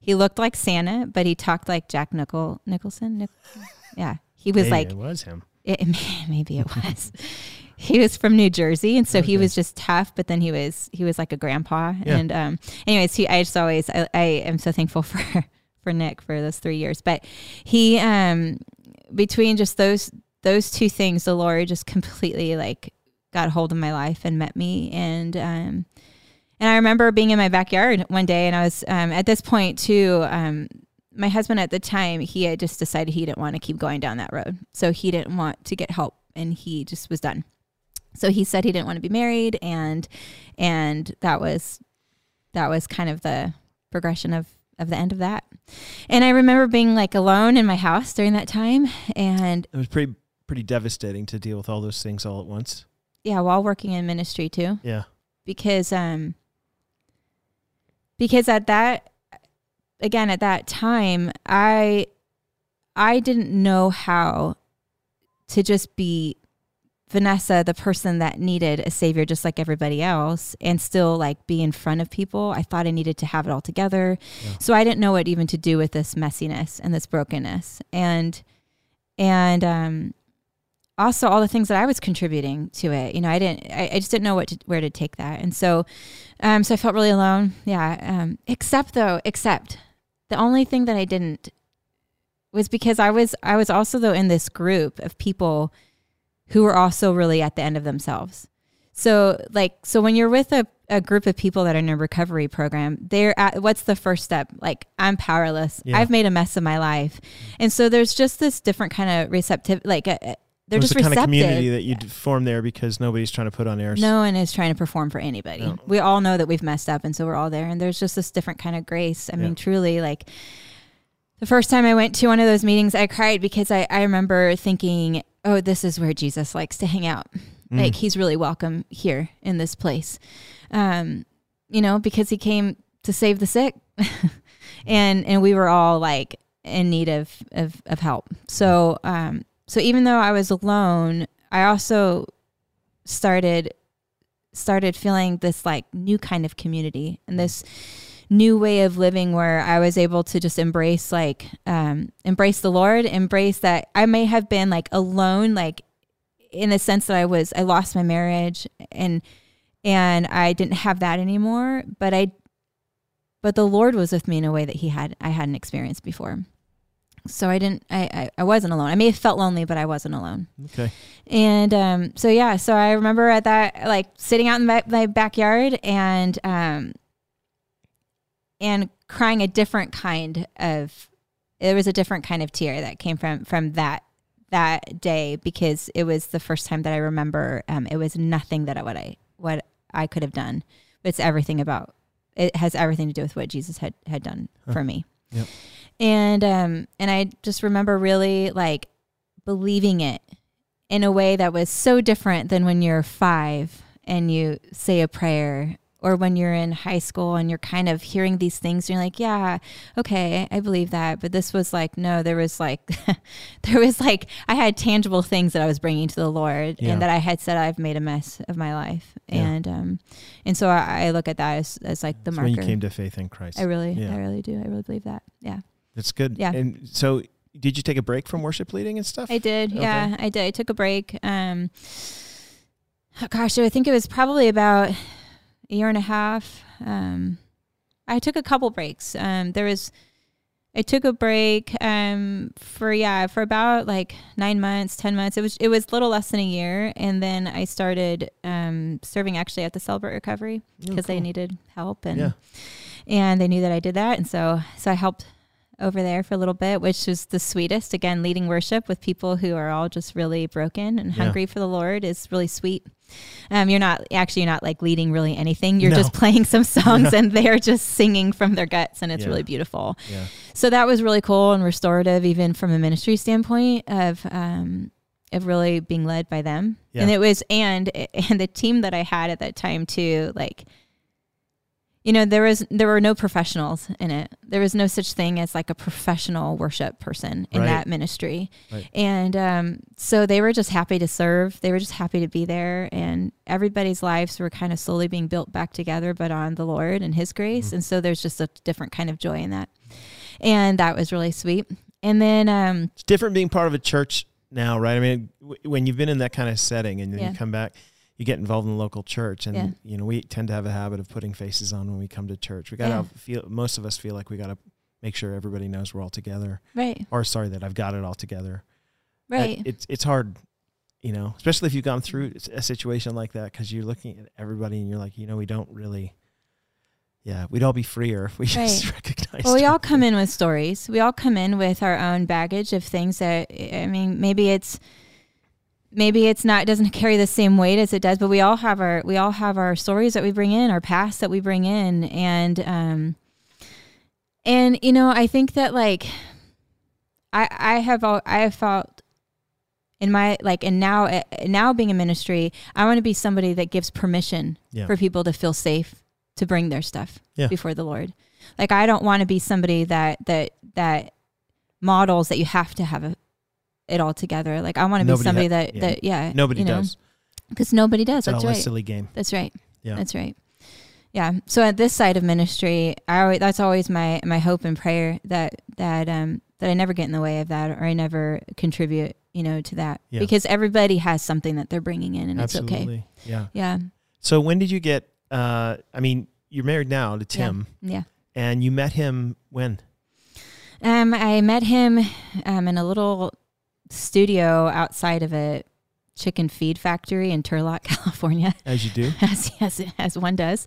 he looked like Santa, but he talked like Jack Nichol Nicholson. Nic- yeah, he was Maybe like it was him. it, maybe it was. he was from New Jersey, and so he was just tough. But then he was he was like a grandpa. Yeah. And um, anyways, he I just always I, I am so thankful for for Nick for those three years. But he um between just those those two things, the Lord just completely like got hold of my life and met me and um and I remember being in my backyard one day and I was um at this point too um my husband at the time he had just decided he didn't want to keep going down that road so he didn't want to get help and he just was done so he said he didn't want to be married and and that was that was kind of the progression of of the end of that and i remember being like alone in my house during that time and It was pretty pretty devastating to deal with all those things all at once. yeah while working in ministry too Yeah. because um because at that again at that time i i didn't know how to just be vanessa the person that needed a savior just like everybody else and still like be in front of people i thought i needed to have it all together Yeah. so i didn't know what even to do with this messiness and this brokenness and and um also all the things that I was contributing to it. You know, I didn't, I, I just didn't know what to, where to take that. And so, um, so I felt really alone. Yeah. Um, except though, except the only thing that I didn't was because I was, I was also though in this group of people who were also really at the end of themselves. So like, so when you're with a, a group of people that are in a recovery program, they're at, what's the first step? Like, I'm powerless. Yeah. I've made a mess of my life. And so there's just this different kind of receptive, like, a, they're just the kind of receptive. community that you would form there because nobody's trying to put on airs. No one is trying to perform for anybody. No. We all know that we've messed up, and so we're all there. And there's just this different kind of grace. I Yeah. mean, truly, like the first time I went to one of those meetings, I cried because I, I remember thinking, oh, this is where Jesus likes to hang out. Mm. Like he's really welcome here in this place. Um, you know, because he came to save the sick. and and we were all like in need of of, of help. So um so even though I was alone, I also started started feeling this like new kind of community and this new way of living where I was able to just embrace like um embrace the Lord, embrace that I may have been like alone like in the sense that I was I lost my marriage and and I didn't have that anymore, but I but the Lord was with me in a way that he had I hadn't experienced before. So I didn't I, I, I wasn't alone. I may have felt lonely, but I wasn't alone. Okay. And um, so yeah, so I remember at that like sitting out in my, my backyard and um, and crying a different kind of there was a different kind of tear that came from from that that day because it was the first time that I remember um, it was nothing that I, what I what I could have done. It's everything about it has everything to do with what Jesus had had done for me. Yep. And um and I just remember really like believing it in a way that was so different than when you're 5 and you say a prayer or when you're in high school and you're kind of hearing these things and you're like yeah okay i believe that but this was like no there was like there was like i had tangible things that i was bringing to the lord Yeah. and that i had said i've made a mess of my life Yeah. and um and so I, I look at that as, as like the That's marker when you came to faith in Christ. i really Yeah. i really do i really believe that yeah That's good. Yeah. And so did you take a break from worship leading and stuff? I did. Okay. Yeah, I did. I took a break. Um, oh gosh, I think it was probably about a year and a half. Um, I took a couple breaks. Um, there was, I took a break um, for yeah for about like nine months, ten months. It was it was a little less than a year, and then I started um, serving actually at the Celebrate Recovery Oh, because they needed help and Yeah. and they knew that I did that, and so so I helped over there for a little bit, which was the sweetest. Again, leading worship with people who are all just really broken and Yeah. hungry for the Lord is really sweet. Um, you're not actually you're not like leading really anything. You're No. just playing some songs and they're just singing from their guts, and it's Yeah. really beautiful. Yeah. So that was really cool and restorative, even from a ministry standpoint of um, of really being led by them. And it was and and the team that I had at that time too, like you know, there was there were no professionals in it. There was no such thing as like a professional worship person in Right. that ministry. Right. And um, so they were just happy to serve. They were just happy to be there, and everybody's lives were kind of slowly being built back together, but on the Lord and His grace. Mhm. And so there's just a different kind of joy in that, and that was really sweet. And then um, It's different being part of a church now, right? I mean, w- when you've been in that kind of setting and then Yeah. you come back, you get involved in the local church, and Yeah. you know we tend to have a habit of putting faces on when we come to church. We gotta Yeah. feel. Most of us feel like we gotta make sure everybody knows we're all together, right, or sorry that I've got it all together. That- right, it's it's hard, you know, especially if you've gone through a situation like that because you're looking at everybody and you're like, you know, we don't really. Yeah, we'd all be freer if we just recognized. Well, we all come in with stories. We all come in with our own baggage of things that I mean, maybe it's maybe it's not it doesn't carry the same weight as it does, but we all have our we all have our stories that we bring in, our past that we bring in, and um, and you know, I think that like I I have al- I have felt in my like and now uh, now being in ministry, I want to be somebody that gives permission Yeah. for people to feel safe to bring their stuff Yeah. before the Lord. Like I don't want to be somebody that that that models that you have to have a, it all together. Like I want to be somebody ha- that yeah. that yeah Nobody you know, does. because nobody does. That's all a right. silly game. That's right. Yeah. That's right. Yeah. So at this side of ministry, I always, that's always my my hope and prayer that that um that I never get in the way of that or I never contribute, you know, to that Yeah. because everybody has something that they're bringing in and Absolutely. it's okay. Yeah. Yeah. So when did you get? Uh, I mean, you're married now to Tim, Yeah. and you met him when? Um, I met him um, in a little studio outside of a chicken feed factory in Turlock, California, As you do. as as, as one does,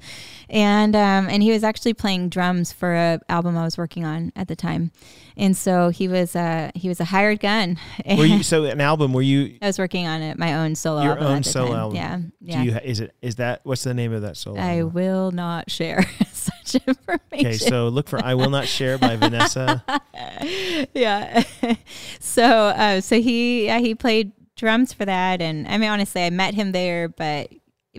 and um, and he was actually playing drums for a album I was working on at the time, and so he was uh he was a hired gun. Were you so an album? Were you? I was working on it, my own solo Your album. own solo time. album. Yeah, Do yeah. you? Is it? Is that? What's the name of that solo? I album? will not share such information. Okay, so look for "I Will Not Share" by Vanessa. yeah. so uh, so he yeah he played drums for that, and I mean honestly, I met him there, but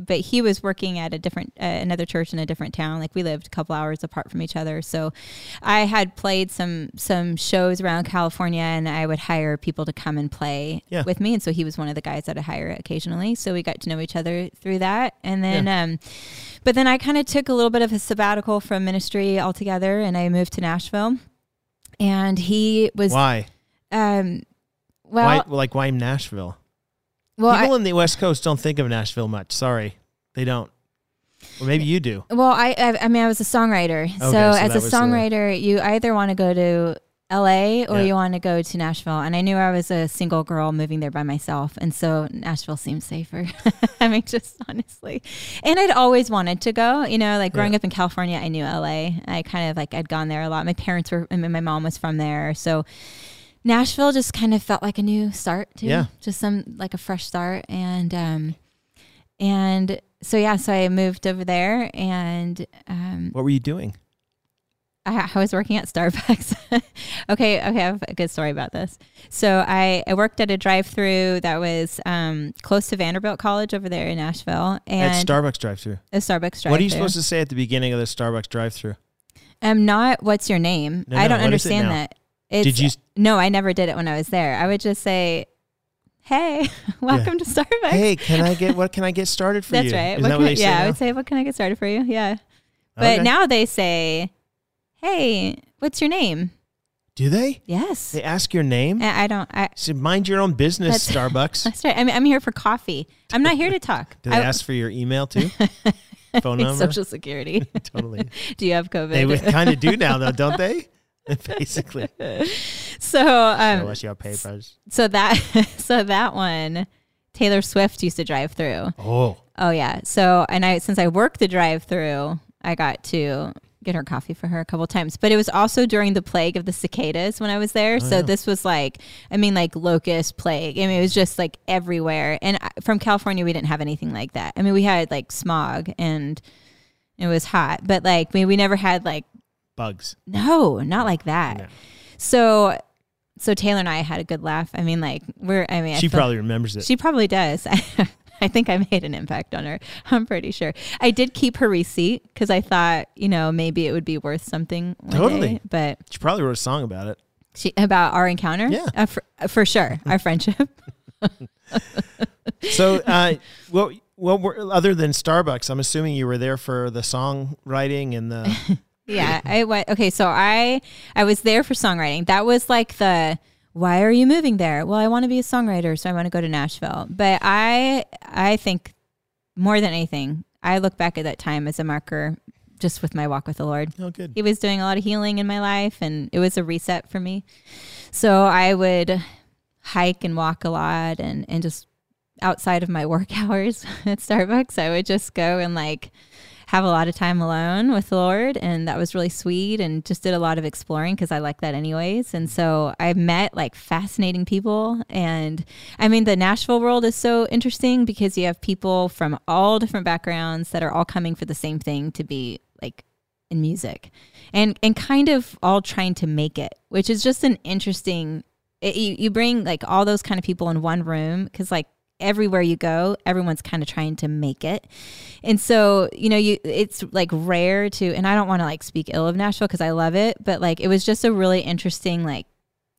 but he was working at a different uh, another church in a different town. Like we lived a couple hours apart from each other, so I had played some some shows around California, and I would hire people to come and play Yeah. with me, and so he was one of the guys that I hire occasionally. So we got to know each other through that, and then. Um, but then I kind of took a little bit of a sabbatical from ministry altogether, and I moved to Nashville. And he was Why? um, well, why? Like why Nashville? well, People I, in the West Coast don't think of Nashville much. Sorry, they don't. Or maybe you do. well, I, I, I mean, I was a songwriter. so, so as a the- uh, songwriter, you either want to go to L.A. or Yeah. you want to go to Nashville. And I knew I was a single girl moving there by myself, and so Nashville seemed safer. I mean, just honestly, and I'd always wanted to go. You know, like growing Yeah. up in California, I knew L.A. I kind of like I'd gone there a lot. My parents were, I mean, my mom was from there, so. Nashville just kind of felt like a new start too. Yeah. Just some like a fresh start. And um and so yeah, so I moved over there and um What were you doing? I, I was working at Starbucks. okay, okay, I have a good story about this. So I, I worked at a drive through that was um close to Vanderbilt College over there in Nashville and At Starbucks drive-through. a Starbucks drive through. What are you supposed to say at the beginning of the Starbucks drive-through? I'm not what's your name? No, I don't understand that. It's, Did you? No, I never did it when I was there. I would just say, "Hey, welcome to Starbucks." Hey, can I get what can I get started for That's you? That's right. What that I- yeah, I would say, "What can I get started for you?" Yeah, but Okay. now they say, "Hey, what's your name?" Do they? Yes. They ask your name? I I don't. I, Say, mind your own business, That's- Starbucks. that's right. I mean, I'm here for coffee. I'm not here to talk. Do they I- ask for your email too? Phone number? Social Security. totally. Do you have COVID? They kind of do now, though, don't they? Basically. so, Show um, us your papers. so that, so that one, Taylor Swift used to drive through. Oh, Oh yeah. So, and I since I worked the drive-through, I got to get her coffee for her a couple times. But it was also during the plague of the cicadas when I was there. so yeah. this was like, I mean, like locust plague. I mean, it was just like everywhere. And I- from California, we didn't have anything like that. I mean, we had like smog and it was hot, but like, I mean, we never had like bugs. no, not like that. No. So, so Taylor and I had a good laugh. I mean, like we're. I mean, I She probably remembers it. she probably does. I think I made an impact on her. I'm pretty sure. I did keep her receipt because I thought, you know, maybe it would be worth something. Totally. day. But She probably wrote a song about it. she about our encounter. Yeah. uh, for, uh, for sure, our friendship. So, uh, well, well, we're- other than Starbucks, I'm assuming you were there for the songwriting and the. Yeah, I went. Okay, so I I was there for songwriting. That was like the why are you moving there? Well, I want to be a songwriter, so I want to go to Nashville. But I I think more than anything, I look back at that time as a marker just with my walk with the Lord. oh, good. He was doing a lot of healing in my life and it was a reset for me. So I would hike and walk a lot and, and just outside of my work hours at Starbucks, I would just go and like have a lot of time alone with the Lord. And that was really sweet and just did a lot of exploring because I like that anyways. And so I met like fascinating people. And I mean, the Nashville world is so interesting because you have people from all different backgrounds that are all coming for the same thing to be like in music and and kind of all trying to make it which is just an interesting it, you, you bring like all those kind of people in one room because like everywhere you go everyone's kind of trying to make it. And so you know you it's like rare to and i don't want to like speak ill of nashville because i love it but like it was just a really interesting like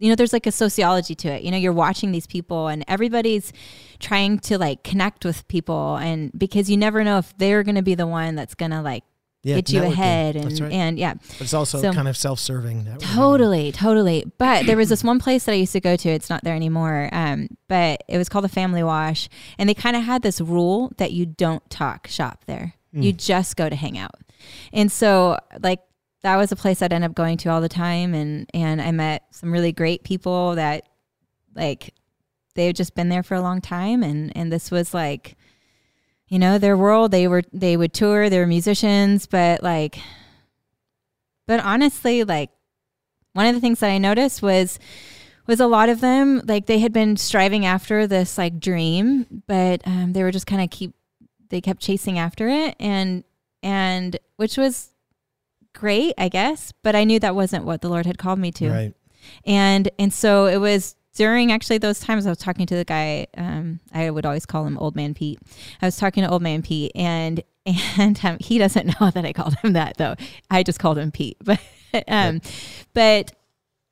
you know there's like a sociology to it. You know you're watching these people and everybody's trying to like connect with people and because you never know if they're going to be the one that's going to like Yeah, get you ahead and right. and yeah. But it's also So- kind of self-serving. Totally totally. But there was this one place that i used to go to it's not there anymore um, but it was called the family wash and they kind of had this rule that you don't talk shop there. You just go to hang out and so like that was a place i'd end up going to all the time and and i met some really great people that like they had just been there for a long time and and this was like you know their world they were they would tour they were musicians but like but honestly like one of the things that i noticed was was a lot of them like they had been striving after this like dream but um, they were just kind of keep they kept chasing after it and and which was great i guess but i knew that wasn't what the lord had called me to Right. and and so it was during actually those times I was talking to the guy. Um, I would always call him Old Man Pete. I was talking to Old Man Pete, and and um, he doesn't know that I called him that though. I just called him Pete, but um, but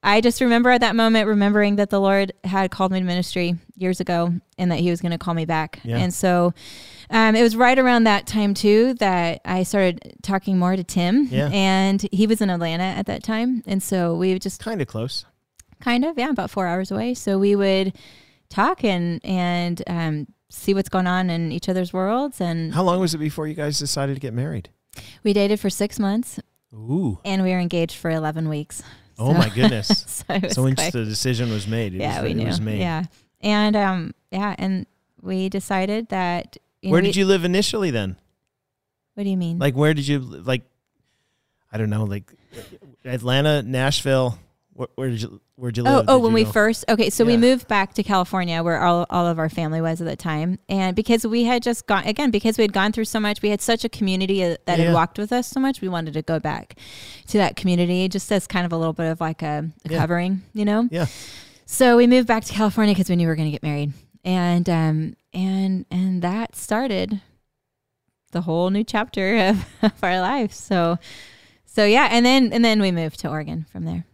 I just remember at that moment remembering that the Lord had called me to ministry years ago, and that He was going to call me back. Yeah. And so um, it was right around that time too that I started talking more to Tim. Yeah. And he was in Atlanta at that time, and so we just Kind of close. Kind of yeah about four hours away so we would talk and and um, see what's going on in each other's worlds and How long was it before you guys decided to get married? we dated for six months Ooh. and we were engaged for 11 weeks Oh So- my goodness. so it so once the decision was made, it yeah was, we it knew was made. yeah and um yeah and we decided that Where know, did we- you live initially then? what do you mean Like where did you like I don't know, like Atlanta, Nashville, where, where did you where'd you Oh, live? oh, Did when we go- first okay, so we moved back to California where all, all of our family was at the time, and because we had just gone again because we had gone through so much, we had such a community uh, that Yeah. had walked with us so much, we wanted to go back to that community just as kind of a little bit of like a, a Yeah. covering, you know. Yeah. So we moved back to California because we knew we were going to get married, and um and and that started the whole new chapter of, of our life. So so yeah, and then and then we moved to Oregon from there.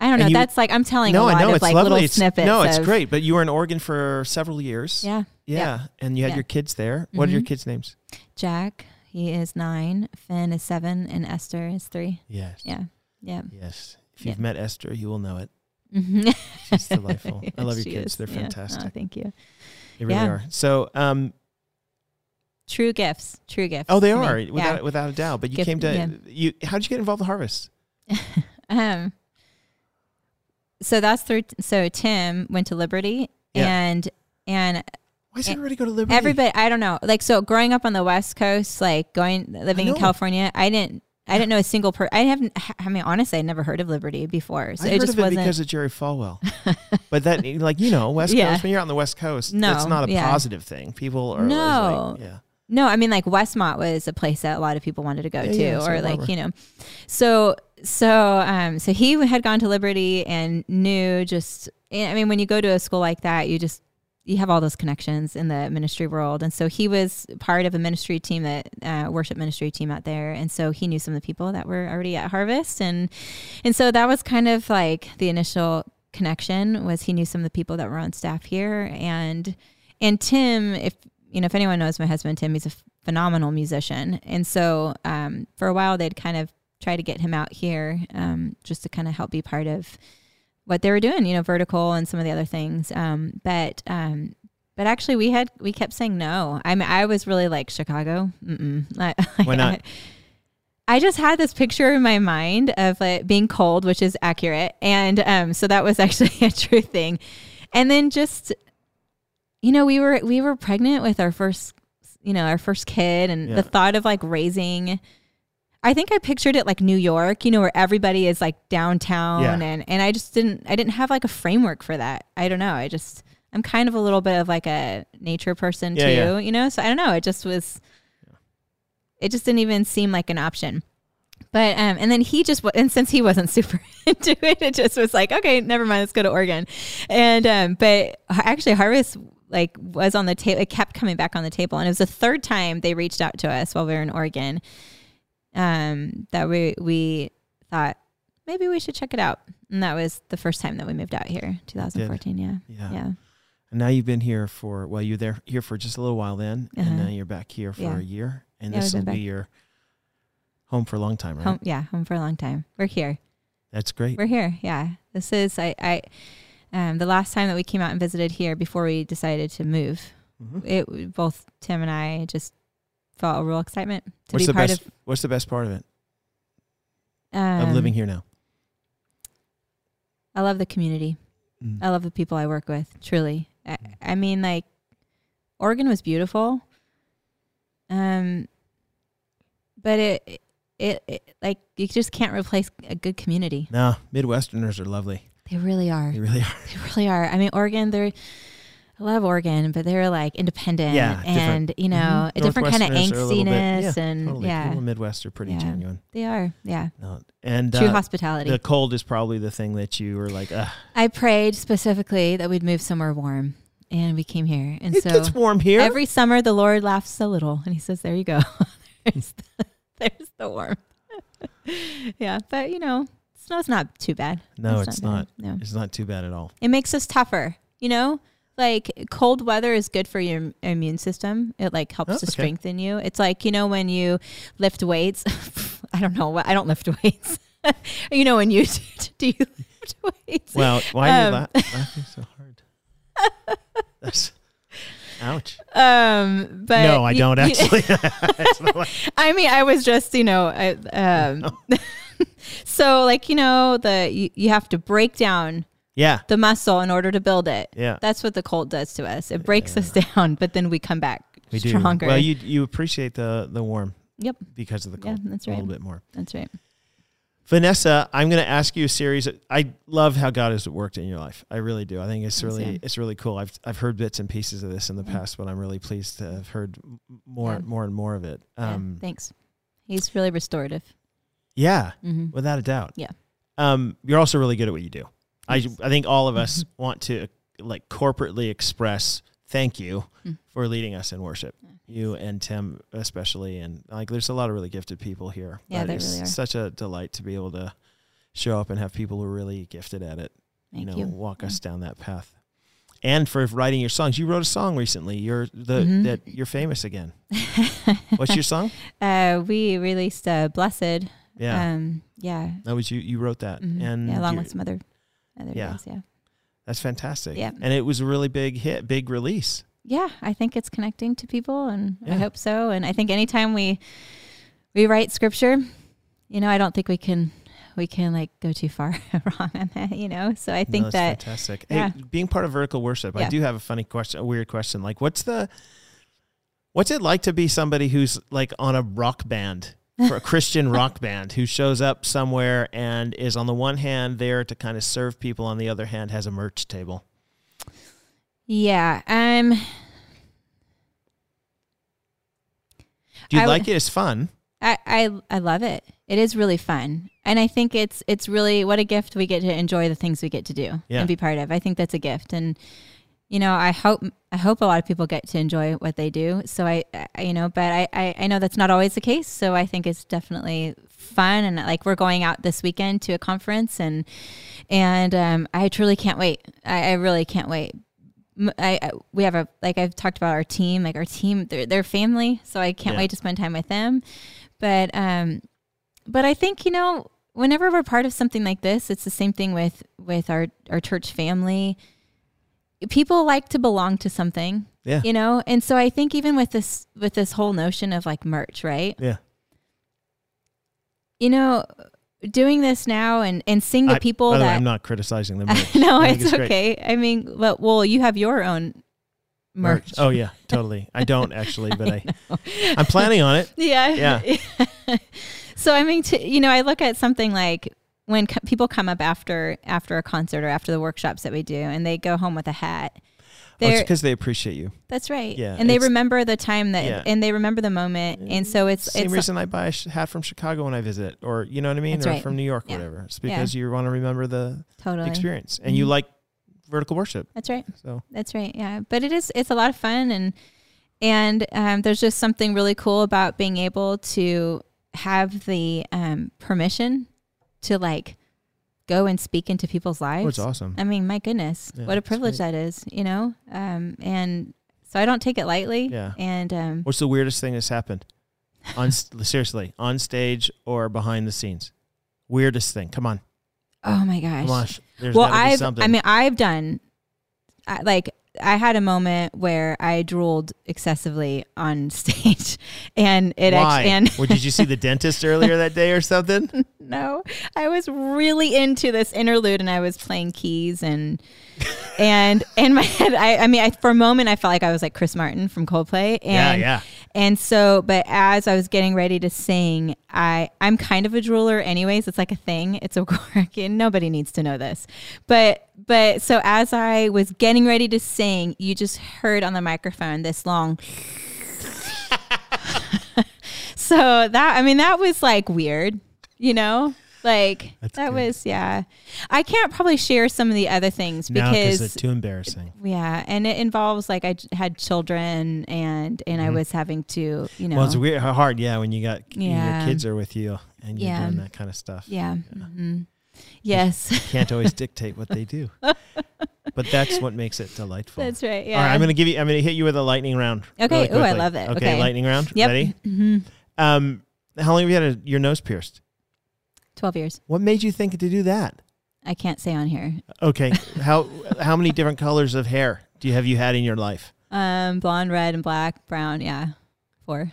I don't know. you- that's like I'm telling No, a lot I know of it's like lovely. little It's, snippets. no, it's of- great. But you were in Oregon for several years. Yeah, Yeah. Yeah. And you had Yeah. your kids there. What are your Mhm. kids' names? Jack, he is nine. Finn is seven, and Esther is three. Yes. Yeah, yeah. Yes. If you've Yeah. met Esther, you will know it. Mhm. She's delightful. I love your kids. is. They're. Oh, fantastic. thank you. They really are. So, um, True gifts. True gifts. oh, they me. are without without a doubt. But you Gift- came to you. How did you get involved in Harvest? Um, so that's through. So Tim went to Liberty, Yeah. and and Why does everybody go to Liberty? everybody. I don't know. Like so, growing up on the West Coast, like going living in know. California, I didn't. I didn't know a single per. I haven't. I mean, honestly, I'd never heard of Liberty before. So I it heard just of it wasn't. because of Jerry Falwell. but that, like you know, West Yeah. Coast. When you're out on the West Coast, No, that's not a yeah. positive thing. People are No. like, yeah. No, I mean like Westmont was a place that a lot of people wanted to go Yeah, to, yeah, or like you know, so so um so he had gone to Liberty and knew just I mean when you go to a school like that, you just you have all those connections in the ministry world, and so he was part of a ministry team that uh, worship ministry team out there, and so he knew some of the people that were already at Harvest, and and so that was kind of like the initial connection was he knew some of the people that were on staff here, and and Tim, if you know, if anyone knows my husband Tim, he's a phenomenal musician, and so um, for a while they'd kind of try to get him out here um, just to kind of help be part of what they were doing, you know, vertical and some of the other things. Um, but um, but actually, we had we kept saying no. I mean, I was really like Chicago. Mm-mm. Like, Why not? I just had this picture in my mind of it being cold, which is accurate, and um, so that was actually a true thing. And then just, you know, we were we were pregnant with our first, you know, our first kid, and Yeah. the thought of like raising. I think I pictured it like New York, you know, where everybody is like downtown, Yeah. and and I just didn't I didn't have like a framework for that. I don't know. I just I'm kind of a little bit of like a nature person Yeah, too, you know. So I don't know. It just was. It just didn't even seem like an option. But um, and then he just and since he wasn't super into it, it just was like, okay, never mind, let's go to Oregon. And um, but actually, Harvest like was on the table. It kept coming back on the table, and it was the third time they reached out to us while we were in Oregon. Um, that we we thought maybe we should check it out, and that was the first time that we moved out here, 2014. Yeah, Yeah. yeah, And now you've been here for well, you're there here for just a little while then, and Uh-huh. now you're back here for Yeah. a year, and Yeah, this will be back. your home for a long time, right? home, yeah, home for a long time. We're here. That's great. We're here. Yeah. This is I I um the last time that we came out and visited here before we decided to move. Mhm. It both Tim and I just felt a real excitement to What's be the part best? What's the best part of it of um, of living here now? I love the community. Mm. I love the people I work with. Truly. I, I mean like Oregon was beautiful. Um but it, it it like you just can't replace a good community. No, Midwesterners are lovely. They really are. They really are. They really are. I mean, Oregon, they're, I love Oregon, but they're like independent Yeah, different. and, you know, Mhm. a different kind of Northwesterners are a angstiness. yeah, and Totally. yeah, People in Midwest are pretty Yeah. genuine. they are. Yeah. No. And True uh, hospitality. the cold is probably the thing that you were like, Ugh. I prayed specifically that we'd move somewhere warm and we came here. And it so gets warm here. every summer the Lord laughs a little and he says, there you go. there's, the, there's the warmth. yeah. But you know, snow's not too bad. no, it's, bad. not. No. It's not too bad at all. It makes us tougher, you know? Like cold weather is good for your immune system. It like helps Oh, to okay. strengthen you. It's like, you know, when you lift weights, I don't know what I don't lift weights. you know, when you do you lift weights? Well, why are you Um, la- laughing so hard? That's, ouch. Um, but no, I you- don't actually. It's not like- I mean, I was just, you know, I, um, so like, you know, the, you, you have to break down yeah, the muscle in order to build it. yeah. That's what the cold does to us. It breaks us down, but then we come back We do. stronger. Well, you you appreciate the the warm Yep. because of the Yeah, cold. that's A little bit more. That's right. Vanessa, I'm going to ask you a series. I love how God has worked in your life. I really do. I think it's really yeah. it's really cool. I've I've heard bits and pieces of this in the Yeah. past, but I'm really pleased to have heard more Yeah. more and more of it. Yeah, Um, thanks. He's really restorative. yeah, Mm-hmm. without a doubt. Yeah. Um, you're also really good at what you do. I I think all of us want to like corporately express thank you Mm. for leading us in worship. You and Tim especially, and like there's a lot of really gifted people here. Yeah, there it's really are. such a delight to be able to show up and have people who are really gifted at it. Thank you you. know, walk Yeah. us down that path. And for writing your songs, you wrote a song recently. You're the Mhm. that you're famous again. What's your song? uh, we released uh, "Blessed" Yeah. Um, yeah. That was you. You wrote that, Mhm. and yeah, along with some other other Yeah. guys. Yeah. That's fantastic. Yeah. and it was a really big hit, big release. Yeah, I think it's connecting to people, and Yeah. I hope so. And I think anytime we we write scripture, you know, I don't think we can we can like go too far wrong on that. You know, so I No, think that's that fantastic. yeah. Hey, being part of vertical worship, I do have a funny question, a weird question. Like, what's the what's it like to be somebody who's like on a rock band? For a Christian rock band who shows up somewhere and is on the one hand there to kind of serve people, on the other hand has a merch table. yeah, um, Do you I like it? It's fun. I, I I love it. It is really fun, and I think it's it's really what a gift we get to enjoy the things we get to do Yeah. and be part of. I think that's a gift, and you know, I hope I hope a lot of people get to enjoy what they do. So I, I you know, but I, I I know that's not always the case. So I think it's definitely fun, and like we're going out this weekend to a conference, and and um, I truly can't wait. I, I really can't wait. I we have a like I've talked about our team, like our team, they're, they're family, so I can't Yeah. wait to spend time with them. But um, but I think you know, whenever we're part of something like this, it's the same thing with with our our church family. People like to belong to something, Yeah. you know, and so I think even with this with this whole notion of like merch, right? Yeah. You know, doing this now and and seeing the I- people the way, that I'm not criticizing them. no, I think it's, okay. I mean, well, well, you have your own merch. Oh yeah, totally. I don't actually, but I, I'm planning on it. Yeah. Yeah. so I mean, to, you know, I look at something like when co- people come up after after a concert or after the workshops that we do, and they go home with a hat. Oh, it's because they appreciate you. that's right. Yeah, and they remember the time that, Yeah. and they remember the moment, and so it's Same it's reason I buy a hat from Chicago when I visit, or you know what I mean, or right. from New York, Yeah. whatever. It's because you want to remember the totally experience, and you Mhm. like vertical worship. That's right. So That's right. Yeah, but it is. It's a lot of fun, and and um, there's just something really cool about being able to have the um, permission to like go and speak into people's lives. oh, it's awesome. I mean, my goodness, Yeah, what a privilege that is, you know? Um, and so I don't take it lightly. Yeah. And um, What's the weirdest thing that's happened? On seriously, on stage or behind the scenes? Weirdest thing. Come on, oh my gosh. come on. There's well, I've, something. I mean, I've done, I, like, I had a moment where I drooled excessively on stage, and it why? actually, and or did you see the dentist earlier that day or something? no, I was really into this interlude, and I was playing keys and. And in my head, I, I mean, I, for a moment, I felt like I was like Chris Martin from Coldplay. yeah, And yeah. And so, but as I was getting ready to sing, I I'm kind of a drooler, anyways. It's like a thing. It's a quirk, and nobody needs to know this. But but so as I was getting ready to sing, you just heard on the microphone this long. so that I mean that was like weird, you know. Like That's that good. was yeah. I can't probably share some of the other things No, because it's too embarrassing. yeah, and it involves like I had children and and I Mhm. was having to, you know. Well, it's weird, hard, yeah, when you got Yeah. your kids are with you and you're Yeah. doing that kind of stuff. yeah. mhm. Yes. Can't always dictate what they do, but that's what makes it delightful. That's right. Yeah. All right, I'm gonna give you. I'm gonna hit you with a lightning round. Okay, really ooh, I love it. Okay, Okay. lightning round. Yep. Ready? hmm Um, how long have you had a, your nose pierced? 12 years. What made you think to do that? I can't say on here. Okay, how how many different colors of hair do you have you had in your life? Um, blonde, red, and black, brown. Yeah. Four.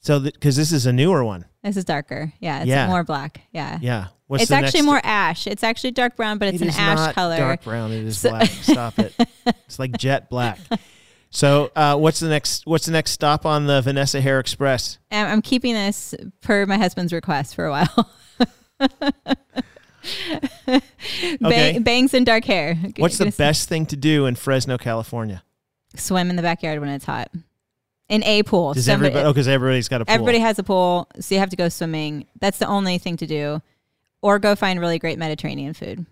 So, because this is a newer one. This is darker. Yeah. It's Yeah. more black. Yeah. Yeah. What's it's actually more ash. It's actually dark brown, but it's It an ash not color. Dark brown. It is So- black. Stop it. It's like jet black. So, uh, what's the next? What's the next stop on the Vanessa Hair Express? And I'm keeping this per my husband's request for a while. Bang, Okay. bangs and dark hair. What's the best thing to do in Fresno, California? Swim in the backyard when it's hot. In a pool. Does Somebody- everybody? Oh, because everybody's got a pool. Everybody has a pool, so you have to go swimming. That's the only thing to do. Or go find really great Mediterranean food.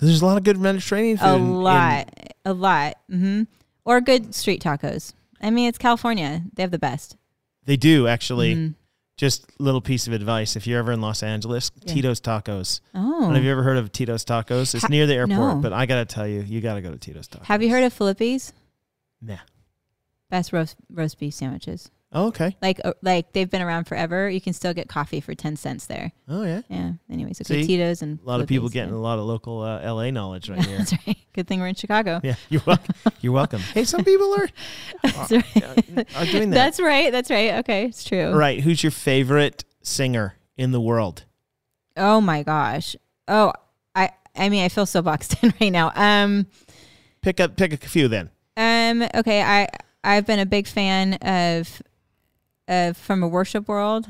there's a lot of good Mediterranean food. A in- in- lot. a lot. hmm Or good street tacos. I mean, it's California. They have the best. they do actually. Mhm. Just little piece of advice: if you're ever in Los Angeles, Yeah. Tito's Tacos. Oh. Have you ever heard of Tito's Tacos? It's Ha- near the airport, no. but I gotta tell you, you gotta go to Tito's Tacos. Have you heard of Philippe's? Nah. Best roast roast beef sandwiches. Oh, okay. Like uh, like they've been around forever. You can still get coffee for ten cents there. Oh yeah. Yeah. Anyways, okay, See? Tito's and A lot of people getting a lot of local uh, LA knowledge right here. That's right. Good thing we're in Chicago. yeah, you're welcome. You're welcome. Hey, some people are That's right. are doing that. That's right. That's right. Okay, it's true. right. Who's your favorite singer in the world? Oh my gosh. Oh, I I mean I feel so boxed in right now. Um Pick up, pick a few then. um okay, I I've been a big fan of of from a worship world.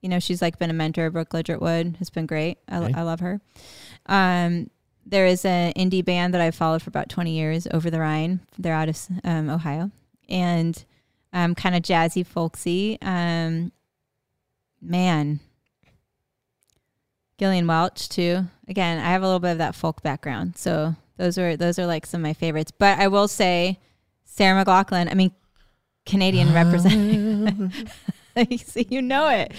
You know, she's like been a mentor. Brooke Ligertwood has been great. I, Okay. I love her. Um, there is an indie band that I've followed for about twenty years, Over the Rhine. They're out of um, Ohio, and um, kind of jazzy, folksy. Um, man, Gillian Welch too. Again, I have a little bit of that folk background, so those are those are like some of my favorites. But I will say, Sarah McLachlan. I mean, Canadian representative. you see, you know it.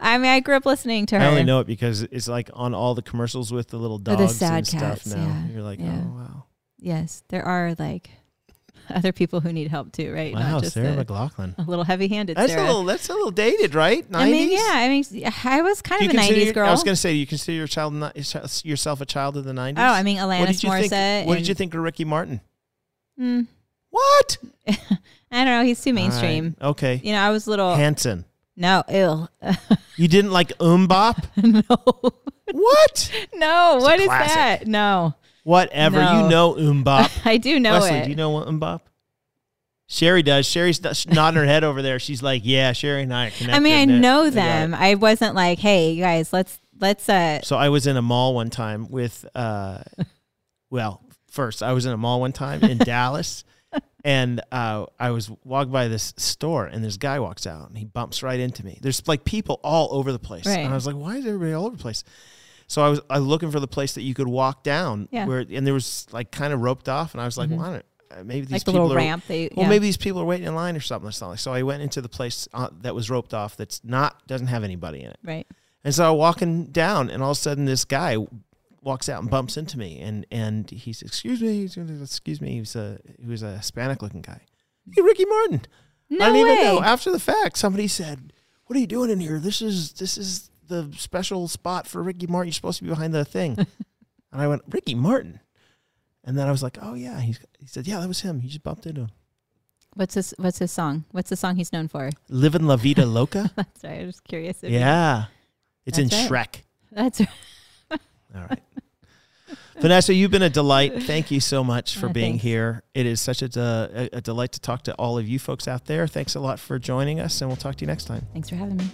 I mean, I grew up listening to her. I only know it because it's like on all the commercials with the little the dogs sad and stuff now. yeah, You're like, yeah. oh wow, Yes, there are like other people who need help too, right? wow, Not just Sarah the- McLachlan. a little heavy-handed. That's Sarah. a little. That's a little dated, right? 90s? I mean, yeah. I mean, I was kind of a '90s your- girl. I was going to say, do you consider your child yourself a child of the '90s? oh, I mean, what Alanis you Morissette. think? What did you think of Ricky Martin? Mm, What? I don't know. He's too All right, mainstream. Okay, You know, I was a little. Hanson. no, ill. You didn't like MMMBop? no, what? no. It's What is classic. that? No, Whatever. No. You know MMMBop. I do know Wesley, it. do you know what MMMBop? Sherry does. Sherry's nodding her head over there. She's like, "Yeah, Sherry and I are connected." I mean, I know it." them. I wasn't like, hey, you guys, let's let's uh. So I was in a mall one time with, uh, well, first I was in a mall one time in Dallas, and uh, I was walking by this store, and this guy walks out, and he bumps right into me. There's like people all over the place, Right. and I was like, "Why is everybody all over the place?" So I was I was looking for the place that you could walk down, Yeah. where and there was like kind of roped off, and I was like, Mhm. "Why don't uh, maybe these like the people little are ramp. They well, maybe these people are waiting in line or something. or something. So I went into the place uh, that was roped off. That's not doesn't have anybody in it. right. And so I'm walking down, and all of a sudden this guy walks out and bumps into me, and and he says, "Excuse me, excuse me." He was a he was a Hispanic looking guy. Hmm. Hey, Ricky Martin. No I didn't way. even know. After the fact, somebody said, "What are you doing in here? This is this is the special spot for Ricky Martin. You're supposed to be behind the thing." and I went, "Ricky Martin." And then I was like, "Oh yeah." He's, he said, "Yeah, that was him. He just bumped into him." What's his What's his song? What's the song he's known for? Living La Vida Loca. Sorry, I was curious. If you- yeah, it's in That's Shrek. that's right. All right. Vanessa, you've been a delight. Thank you so much for Oh, being thanks. here. It is such a, de- a, a delight to talk to all of you folks out there. Thanks a lot for joining us, and we'll talk to you next time. Thanks for having me.